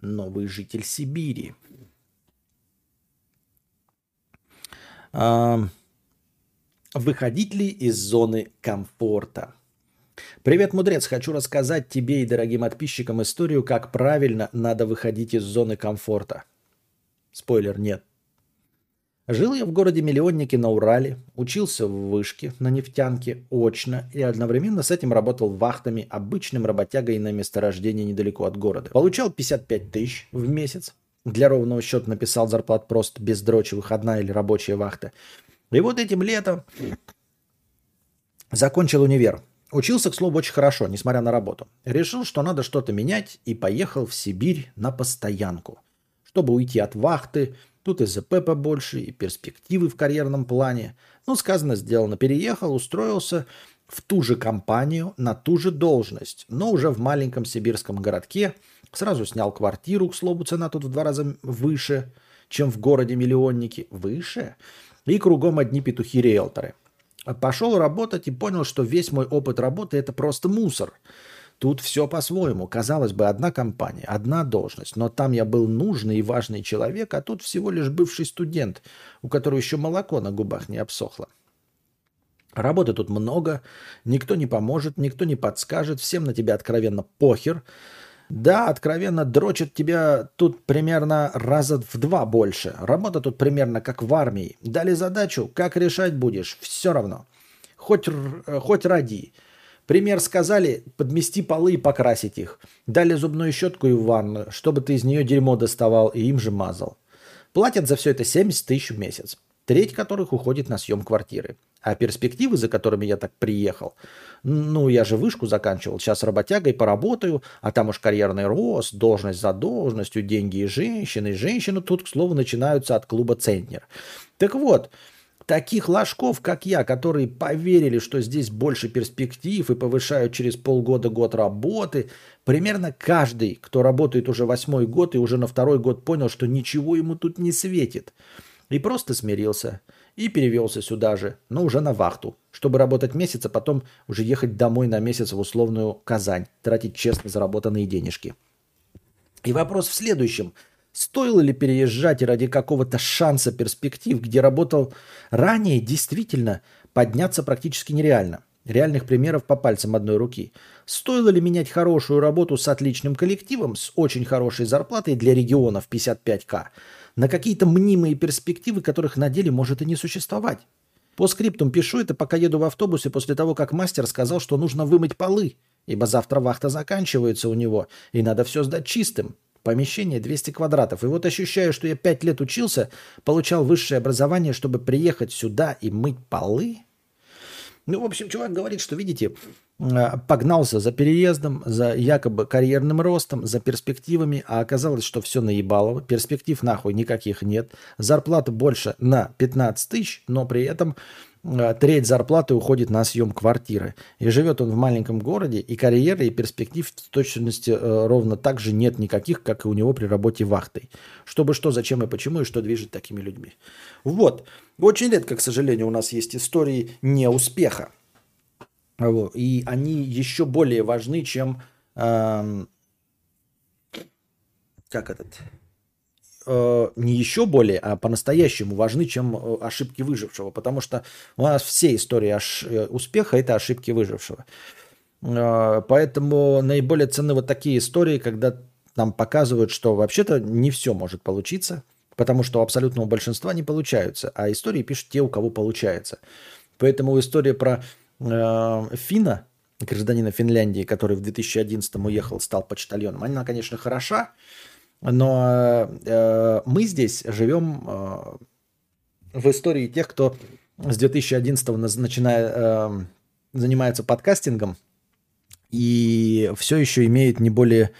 Новый житель Сибири. Выходить ли из зоны комфорта? Привет, мудрец. Хочу рассказать тебе и дорогим подписчикам историю, как правильно надо выходить из зоны комфорта. Спойлер, нет. Жил я в городе-миллионнике на Урале, учился в вышке на нефтянке очно и одновременно с этим работал вахтами обычным работягой на месторождении недалеко от города. Получал 55 тысяч в месяц. Для ровного счета написал зарплат просто без дрочи, выходная или рабочая вахта. И вот этим летом закончил универ. Учился, к слову, очень хорошо, несмотря на работу. Решил, что надо что-то менять и поехал в Сибирь на постоянку. Чтобы уйти от вахты, Тут и ЗП побольше, и перспективы в карьерном плане. Ну, сказано, сделано. Переехал, устроился в ту же компанию, на ту же должность, но уже в маленьком сибирском городке. Сразу снял квартиру, к слову, цена тут в два раза выше, чем в городе-миллионнике. Выше? И кругом одни петухи-риэлторы. Пошел работать и понял, что весь мой опыт работы – это просто мусор – Тут все по-своему. Казалось бы, одна компания, одна должность, но там я был нужный и важный человек, а тут всего лишь бывший студент, у которого еще молоко на губах не обсохло. Работы тут много, никто не поможет, никто не подскажет, всем на тебя откровенно похер. Да, откровенно дрочат тебя тут примерно раза в два больше. Работа тут примерно как в армии. Дали задачу, как решать будешь, все равно. Хоть, хоть ради. Пример сказали, подмести полы и покрасить их. Дали зубную щетку и ванну, чтобы ты из нее дерьмо доставал и им же мазал. Платят за все это 70 тысяч в месяц, треть которых уходит на съем квартиры. А перспективы, за которыми я так приехал, ну, я же вышку заканчивал, сейчас работягой поработаю, а там уж карьерный рост, должность за должностью, деньги и женщины. Женщины тут, к слову, начинаются от клуба «Центнер». Так вот, Таких ложков, как я, которые поверили, что здесь больше перспектив и повышают через полгода год работы, примерно каждый, кто работает уже восьмой год и уже на второй год понял, что ничего ему тут не светит. И просто смирился. И перевелся сюда же, но уже на вахту, чтобы работать месяц, а потом уже ехать домой на месяц в условную Казань, тратить честно заработанные денежки. И вопрос в следующем – Стоило ли переезжать ради какого-то шанса перспектив, где работал ранее, действительно подняться практически нереально. Реальных примеров по пальцам одной руки. Стоило ли менять хорошую работу с отличным коллективом, с очень хорошей зарплатой для регионов 55к, на какие-то мнимые перспективы, которых на деле может и не существовать? По скриптум пишу это, пока еду в автобусе после того, как мастер сказал, что нужно вымыть полы, ибо завтра вахта заканчивается у него, и надо все сдать чистым. Помещение 200 квадратов. И вот ощущаю, что я 5 лет учился, получал высшее образование, чтобы приехать сюда и мыть полы. Ну, в общем, чувак говорит, что, видите, э, погнался за переездом, за якобы карьерным ростом, за перспективами, а оказалось, что все наебалово, перспектив нахуй никаких нет, зарплата больше на 15 тысяч, но при этом треть зарплаты уходит на съем квартиры. И живет он в маленьком городе, и карьеры, и перспектив в точности э, ровно так же нет никаких, как и у него при работе вахтой. Чтобы что, зачем и почему, и что движет такими людьми. Вот. Очень редко, к сожалению, у нас есть истории неуспеха. И они еще более важны, чем... Эм, как этот э, не еще более, а по-настоящему важны, чем э, ошибки выжившего. Потому что у нас все истории ош- э, успеха – это ошибки выжившего. Э, поэтому наиболее ценны вот такие истории, когда нам показывают, что вообще-то не все может получиться, потому что у абсолютного большинства не получаются, а истории пишут те, у кого получается. Поэтому история про э, Фина, гражданина Финляндии, который в 2011 уехал, стал почтальоном, она, конечно, хороша, но э, мы здесь живем э, в истории тех, кто с 2011 начиная э, занимается подкастингом и все еще имеет не более,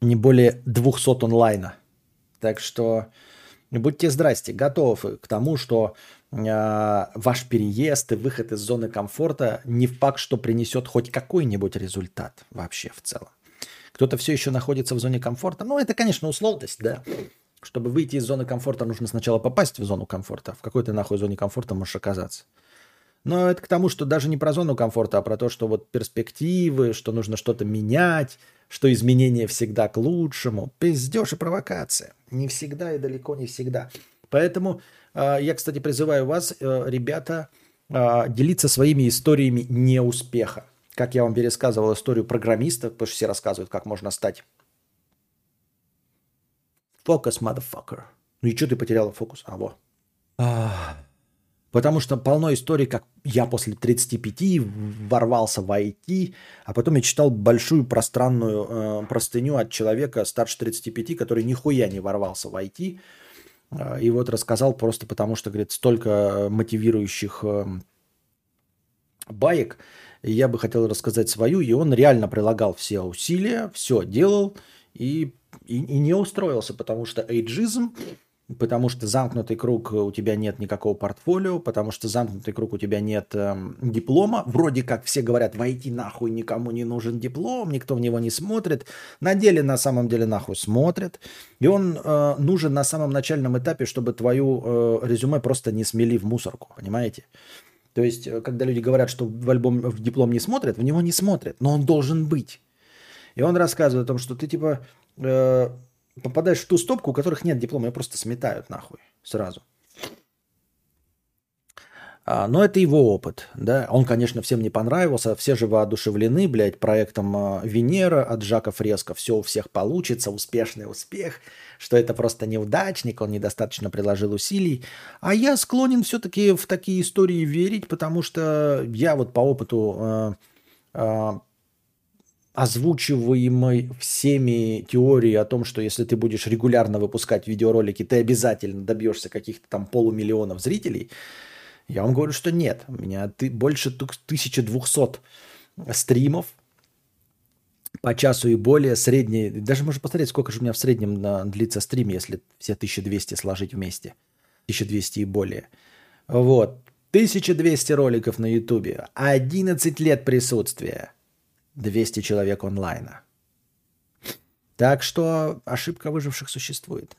не более 200 онлайна. Так что будьте здрасте, готовы к тому, что э, ваш переезд и выход из зоны комфорта не факт, что принесет хоть какой-нибудь результат вообще в целом. Кто-то все еще находится в зоне комфорта. Ну, это, конечно, условность, да. Чтобы выйти из зоны комфорта, нужно сначала попасть в зону комфорта. В какой то нахуй зоне комфорта можешь оказаться. Но это к тому, что даже не про зону комфорта, а про то, что вот перспективы, что нужно что-то менять, что изменения всегда к лучшему. Пиздеж и провокация. Не всегда и далеко не всегда. Поэтому э, я, кстати, призываю вас, э, ребята, э, делиться своими историями неуспеха. Как я вам пересказывал историю программиста, потому что все рассказывают, как можно стать. Фокус, motherfucker. Ну и что ты потеряла фокус? А, во. Потому что полно историй, как я после 35 ворвался в IT, а потом я читал большую пространную э, простыню от человека старше 35, который нихуя не ворвался в IT. Э, и вот рассказал просто потому, что, говорит, столько мотивирующих э, баек, я бы хотел рассказать свою, и он реально прилагал все усилия, все делал и, и, и не устроился, потому что эйджизм, потому что замкнутый круг у тебя нет никакого портфолио, потому что замкнутый круг у тебя нет э, диплома. Вроде как все говорят, войти нахуй никому не нужен диплом, никто в него не смотрит. На деле на самом деле нахуй смотрят. И он э, нужен на самом начальном этапе, чтобы твою э, резюме просто не смели в мусорку, понимаете? То есть, э, когда люди говорят, что в альбом, в диплом не смотрят, в него не смотрят, но он должен быть. И он рассказывает о том, что ты типа э, попадаешь в ту стопку, у которых нет диплома, ее просто сметают нахуй сразу. А, но это его опыт, да. Он, конечно, всем не понравился, все же воодушевлены, блядь, проектом а, Венера от Жака Фреско. Все у всех получится, успешный успех, что это просто неудачник, он недостаточно приложил усилий. А я склонен все-таки в такие истории верить, потому что я вот по опыту э, э, озвучиваемой всеми теории о том, что если ты будешь регулярно выпускать видеоролики, ты обязательно добьешься каких-то там полумиллионов зрителей – я вам говорю, что нет. У меня ты, больше 1200 стримов по часу и более. Средний, даже можно посмотреть, сколько же у меня в среднем на, длится стрим, если все 1200 сложить вместе. 1200 и более. Вот. 1200 роликов на Ютубе. 11 лет присутствия. 200 человек онлайна. Так что ошибка выживших существует.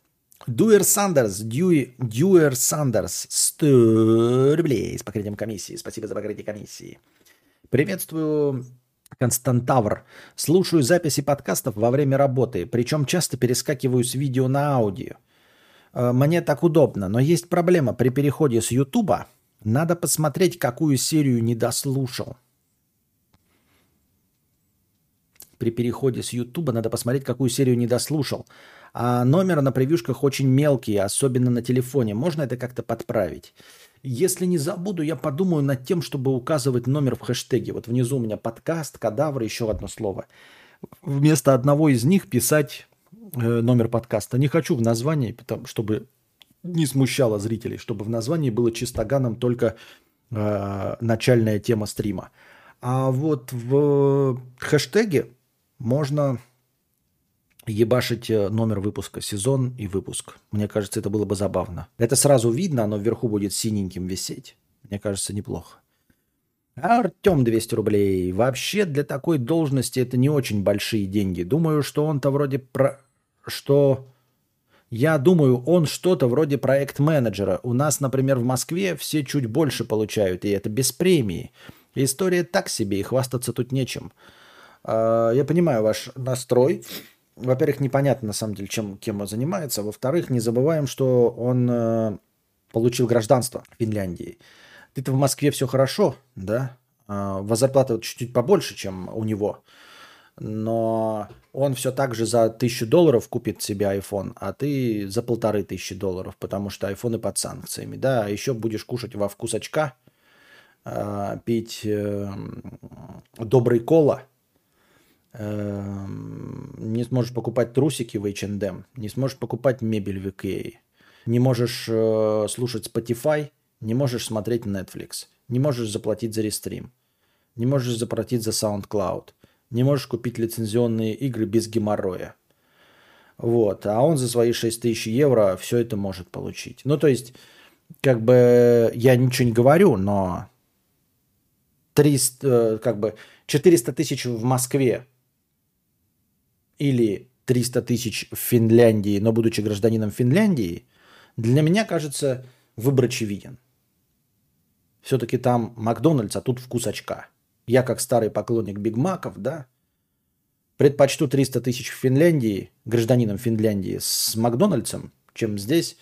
Дуэр Сандерс, Дьюи, Дьюер Сандерс, 100 рублей с покрытием комиссии. Спасибо за покрытие комиссии. Приветствую, Константавр. Слушаю записи подкастов во время работы, причем часто перескакиваю с видео на аудио. Э, мне так удобно, но есть проблема. При переходе с Ютуба надо посмотреть, какую серию не дослушал. При переходе с Ютуба надо посмотреть, какую серию не дослушал. А номер на превьюшках очень мелкий, особенно на телефоне. Можно это как-то подправить? Если не забуду, я подумаю над тем, чтобы указывать номер в хэштеге. Вот внизу у меня подкаст, кадавр, еще одно слово. Вместо одного из них писать э, номер подкаста. Не хочу в названии, потому, чтобы не смущало зрителей, чтобы в названии было чистоганом только э, начальная тема стрима. А вот в хэштеге можно ебашить э, номер выпуска, сезон и выпуск. Мне кажется, это было бы забавно. Это сразу видно, оно вверху будет синеньким висеть. Мне кажется, неплохо. Артем 200 рублей. Вообще для такой должности это не очень большие деньги. Думаю, что он-то вроде про... Что... Я думаю, он что-то вроде проект-менеджера. У нас, например, в Москве все чуть больше получают, и это без премии. История так себе, и хвастаться тут нечем. А, я понимаю ваш настрой во-первых, непонятно на самом деле, чем, кем он занимается. Во-вторых, не забываем, что он э, получил гражданство Финляндии. Ты-то в Москве все хорошо, да? Э, зарплата чуть-чуть побольше, чем у него. но он все так же за тысячу долларов купит себе iPhone, а ты за полторы тысячи долларов, потому что айфоны под санкциями. Да, а еще будешь кушать во вкус очка, э, пить э, добрый кола, не сможешь покупать трусики в H&M, не сможешь покупать мебель в Ikea, не можешь э, слушать Spotify, не можешь смотреть Netflix, не можешь заплатить за рестрим, не можешь заплатить за SoundCloud, не можешь купить лицензионные игры без геморроя. Вот. А он за свои 6 тысяч евро все это может получить. Ну, то есть, как бы я ничего не говорю, но 300, э, как бы 400 тысяч в Москве или 300 тысяч в Финляндии, но будучи гражданином Финляндии, для меня кажется выбор очевиден. Все-таки там Макдональдс, а тут вкус очка. Я, как старый поклонник Биг Маков, да, предпочту 300 тысяч в Финляндии, гражданином Финляндии, с Макдональдсом, чем здесь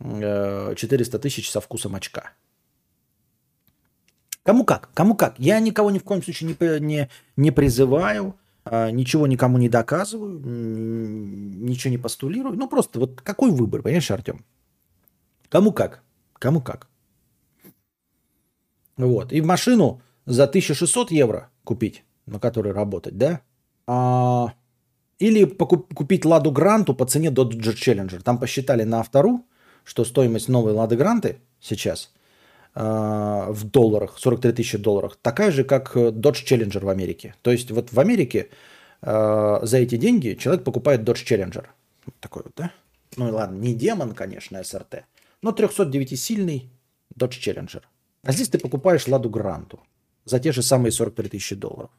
400 э, тысяч со вкусом очка. Кому как? Кому как? Я никого ни в коем случае не, не, не призываю, ничего никому не доказываю, ничего не постулирую. Ну, просто вот какой выбор, понимаешь, Артем? Кому как? Кому как? Вот. И машину за 1600 евро купить, на которой работать, да? А, или покуп, купить Ладу Гранту по цене Dodge Challenger. Там посчитали на автору, что стоимость новой Лады Гранты сейчас а, в долларах, 43 тысячи долларов, такая же, как Dodge Challenger в Америке. То есть вот в Америке а, за эти деньги человек покупает Dodge Challenger. Такой вот, да? Ну ладно, не демон, конечно, СРТ, но 309-сильный Dodge Challenger. А здесь ты покупаешь Ладу Гранту за те же самые 43 тысячи долларов.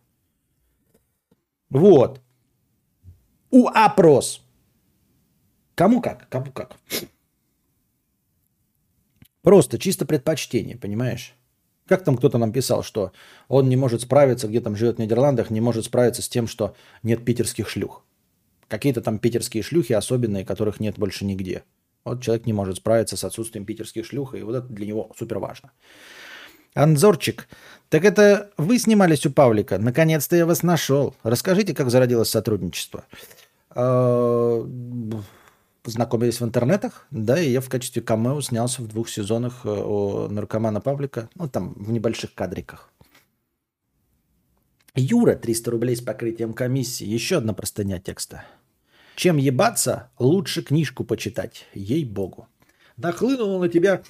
Вот. У опрос. Кому как? Кому как? Просто чисто предпочтение, понимаешь? Как там кто-то нам писал, что он не может справиться, где там живет в Нидерландах, не может справиться с тем, что нет питерских шлюх. Какие-то там питерские шлюхи особенные, которых нет больше нигде. Вот человек не может справиться с отсутствием питерских шлюх, и вот это для него супер важно. Анзорчик, так это вы снимались у Павлика? Наконец-то я вас нашел. Расскажите, как зародилось сотрудничество. Познакомились в интернетах, да, и я в качестве камео снялся в двух сезонах э, о наркомана Павлика, ну, там, в небольших кадриках. Юра, 300 рублей с покрытием комиссии. Еще одна простыня текста. Чем ебаться, лучше книжку почитать, ей-богу. Нахлынуло на тебя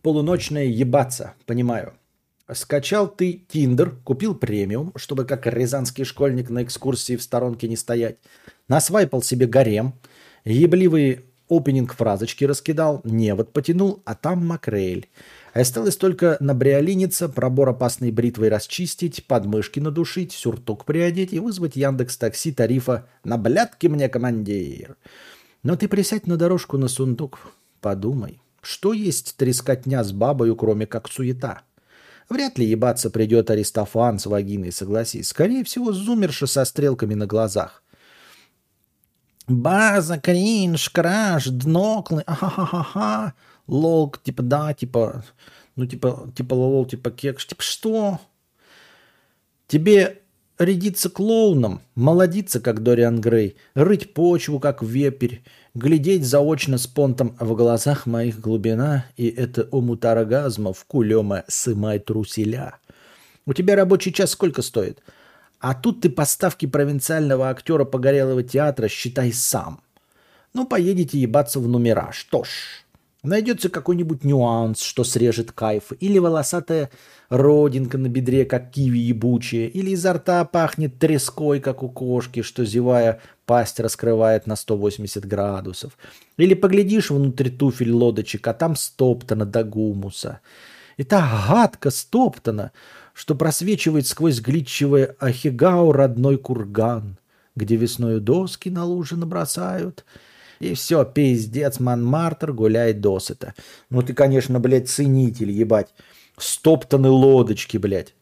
полуночное ебаться, понимаю. Скачал ты Тиндер, купил премиум, чтобы как рязанский школьник на экскурсии в сторонке не стоять. Насвайпал себе гарем, ебливые опенинг фразочки раскидал, невод потянул, а там макрель. Осталось только набриолиниться, пробор опасной бритвой расчистить, подмышки надушить, сюртук приодеть и вызвать Яндекс Такси тарифа «На блядки мне, командир!». Но ты присядь на дорожку на сундук, подумай, что есть трескотня с бабою, кроме как суета – Вряд ли ебаться придет Аристофан с вагиной, согласись. Скорее всего, зумерша со стрелками на глазах. База, кринж, краш, дноклы, ахахаха, лол, типа да, типа, ну типа, типа лол, типа кекш, типа что? Тебе рядиться клоуном, молодиться, как Дориан Грей, рыть почву, как вепрь, глядеть заочно с понтом в глазах моих глубина, и это омут оргазмов, кулема, сымай труселя. У тебя рабочий час сколько стоит? А тут ты поставки провинциального актера погорелого театра считай сам. Ну, поедете ебаться в номера. Что ж, найдется какой-нибудь нюанс, что срежет кайф, или волосатая родинка на бедре, как киви ебучая, или изо рта пахнет треской, как у кошки, что, зевая, пасть раскрывает на 180 градусов. Или поглядишь внутрь туфель лодочек, а там стоптано до гумуса. И так гадко стоптано, что просвечивает сквозь гличевое ахигау родной курган, где весною доски на лужи набросают — и все, пиздец, Манмартер гуляет досыта. Ну ты, конечно, блядь, ценитель, ебать стоптаны лодочки, блядь.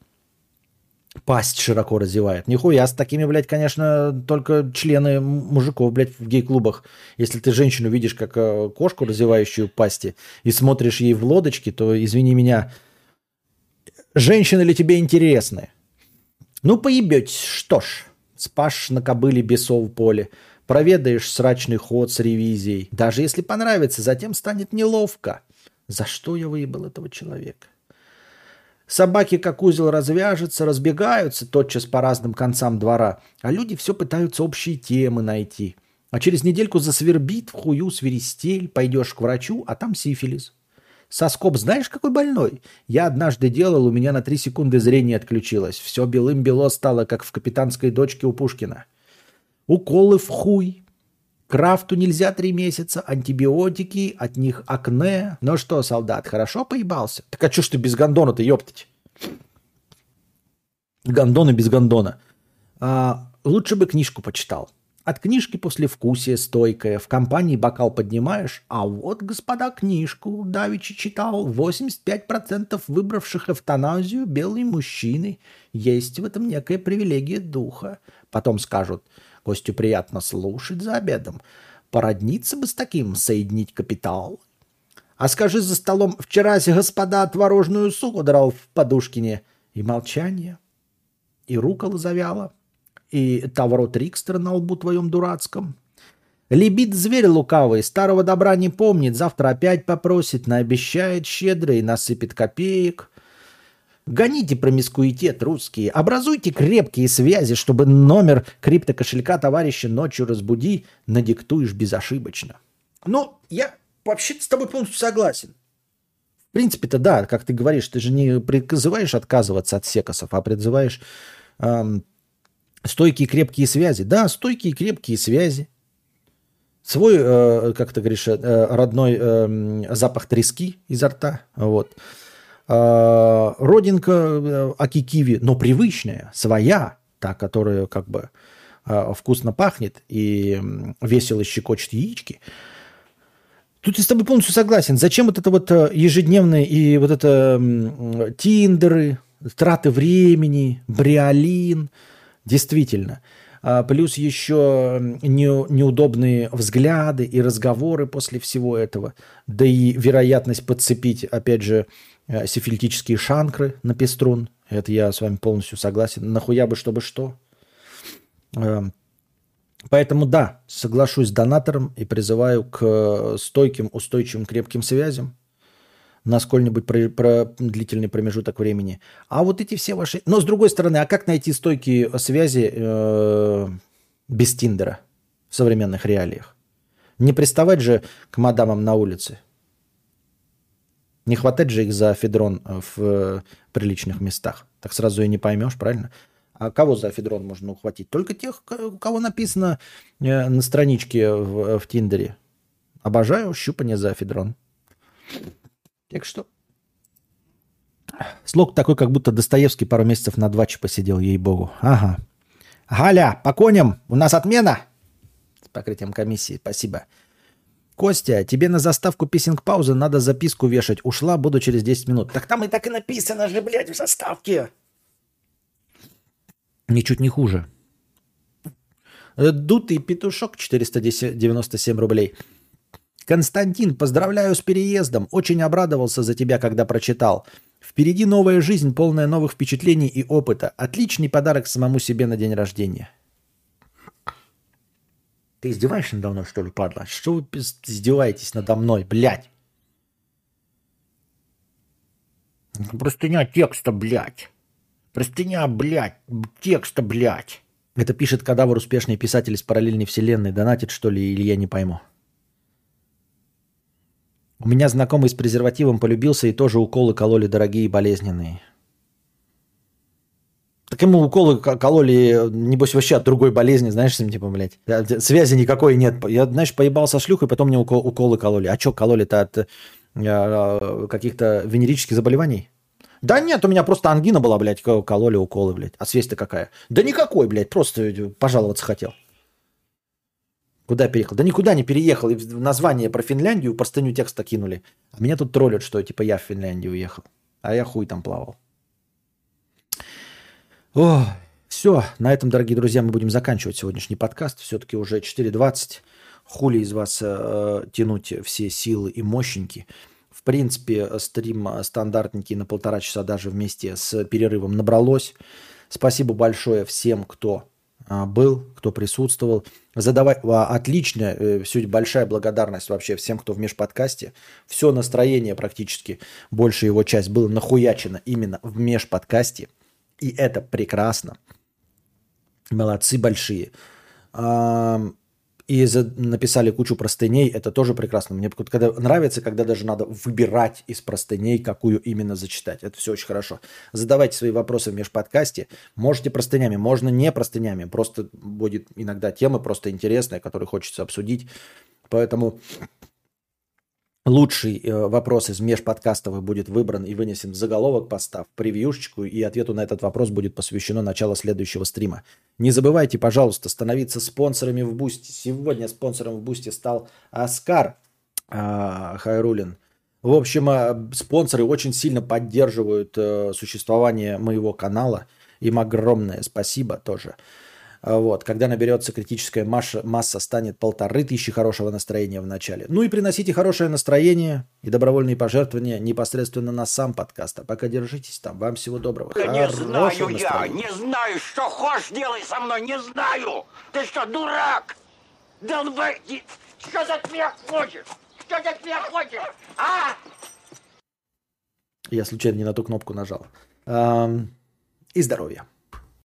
Пасть широко разевает. Нихуя, с такими, блядь, конечно, только члены мужиков, блядь, в гей-клубах. Если ты женщину видишь как э, кошку, разевающую пасти, и смотришь ей в лодочки, то, извини меня, женщины ли тебе интересны? Ну, поебетесь, что ж, спашешь на кобыле бесов в поле, проведаешь срачный ход с ревизией. Даже если понравится, затем станет неловко. За что я выебал этого человека? Собаки, как узел, развяжутся, разбегаются тотчас по разным концам двора, а люди все пытаются общие темы найти. А через недельку засвербит в хую свиристель, пойдешь к врачу, а там сифилис. Соскоб знаешь, какой больной? Я однажды делал, у меня на три секунды зрение отключилось. Все белым-бело стало, как в капитанской дочке у Пушкина. Уколы в хуй. Крафту нельзя три месяца, антибиотики, от них акне. Ну что, солдат, хорошо поебался? Так а что ж ты без гондона-то, ёптать? Гондоны без гондона. А, лучше бы книжку почитал. От книжки после вкусия стойкая, в компании бокал поднимаешь, а вот, господа, книжку Давичи читал, 85% выбравших эвтаназию белые мужчины. Есть в этом некая привилегия духа. Потом скажут, гостю приятно слушать за обедом. Породниться бы с таким, соединить капитал. А скажи за столом, вчера господа творожную суку драл в подушкине. И молчание, и рукола завяла и Тавро Трикстер на лбу твоем дурацком. Лебит зверь лукавый, старого добра не помнит, завтра опять попросит, наобещает щедро и насыпет копеек. Гоните промискуитет, русские, образуйте крепкие связи, чтобы номер криптокошелька товарища ночью разбуди, надиктуешь безошибочно. Ну, я вообще с тобой полностью согласен. В принципе-то да, как ты говоришь, ты же не призываешь отказываться от секосов, а призываешь эм, Стойкие крепкие связи. Да, стойкие крепкие связи. Свой, э, как ты говоришь, э, родной э, запах трески изо рта. Вот. Э, родинка э, акикиви, но привычная, своя, та, которая как бы э, вкусно пахнет и весело щекочет яички. Тут я с тобой полностью согласен. Зачем вот это вот э, ежедневные и вот это тиндеры, траты времени, бриолин – Действительно. А, плюс еще не, неудобные взгляды и разговоры после всего этого. Да и вероятность подцепить, опять же, э, сифилитические шанкры на пеструн. Это я с вами полностью согласен. Нахуя бы, чтобы что. Эм, поэтому да, соглашусь с донатором и призываю к стойким, устойчивым, крепким связям на сколь-нибудь про, про длительный промежуток времени. А вот эти все ваши... Но с другой стороны, а как найти стойкие связи э, без Тиндера в современных реалиях? Не приставать же к мадамам на улице. Не хватать же их за федрон в э, приличных местах. Так сразу и не поймешь, правильно? А кого за федрон можно ухватить? Только тех, у кого написано э, на страничке в, в Тиндере. Обожаю щупание за федрон. Так что... Слог такой, как будто Достоевский пару месяцев на дваче посидел, ей-богу. Ага. Галя, по коням, у нас отмена. С покрытием комиссии, спасибо. Костя, тебе на заставку писинг-паузы надо записку вешать. Ушла, буду через 10 минут. Так там и так и написано же, блядь, в заставке. Ничуть не хуже. Дутый петушок 497 рублей. Константин, поздравляю с переездом. Очень обрадовался за тебя, когда прочитал. Впереди новая жизнь, полная новых впечатлений и опыта. Отличный подарок самому себе на день рождения. Ты издеваешься надо мной, что ли, падла? Что вы издеваетесь надо мной, блядь? Простыня текста, блядь. Простыня, блядь. Текста, блядь. Это пишет кадавр успешный писатель из параллельной вселенной. Донатит, что ли, или я не пойму. У меня знакомый с презервативом полюбился и тоже уколы кололи дорогие и болезненные. Так ему уколы кололи, небось, вообще от другой болезни, знаешь, с ним, типа, блядь. Связи никакой нет. Я, знаешь, поебал со шлюхой, потом мне уколы кололи. А что кололи-то от э, а, каких-то венерических заболеваний? Да нет, у меня просто ангина была, блядь, кололи уколы, блядь. А связь-то какая? Да никакой, блядь, просто э, пожаловаться хотел. Куда переехал? Да никуда не переехал. И в название про Финляндию простыню текста кинули. А меня тут троллят, что типа я в Финляндию уехал. А я хуй там плавал. О, все, на этом, дорогие друзья, мы будем заканчивать сегодняшний подкаст. Все-таки уже 4.20. Хули из вас э, тянуть все силы и мощники. В принципе, стрим стандартненький на полтора часа даже вместе с перерывом набралось. Спасибо большое всем, кто был, кто присутствовал. Задавай, а, отлично, э, все, большая благодарность вообще всем, кто в межподкасте. Все настроение практически, большая его часть было нахуячено именно в межподкасте. И это прекрасно. Молодцы большие. И за- написали кучу простыней, это тоже прекрасно. Мне когда нравится, когда даже надо выбирать из простыней, какую именно зачитать. Это все очень хорошо. Задавайте свои вопросы в межподкасте. Можете простынями, можно не простынями. Просто будет иногда тема просто интересная, которую хочется обсудить. Поэтому лучший э, вопрос из межподкастовых будет выбран и вынесен в заголовок поста, в превьюшечку, и ответу на этот вопрос будет посвящено начало следующего стрима. Не забывайте, пожалуйста, становиться спонсорами в Boosty. Сегодня спонсором в Boosty стал Оскар а, Хайрулин. В общем, а, спонсоры очень сильно поддерживают э, существование моего канала. Им огромное спасибо тоже. А, Вот, когда наберется критическая масса, масса станет полторы тысячи хорошего настроения в начале. Ну и приносите хорошее настроение и добровольные пожертвования непосредственно на сам подкаст. А пока держитесь там. Вам всего доброго. Да не знаю я, настроения. не знаю, что хочешь делай со мной, не знаю. Ты что, дурак? Долбай, что ты от меня хочешь? Что ты от меня хочешь? А? Я случайно не на ту кнопку нажал. И здоровья.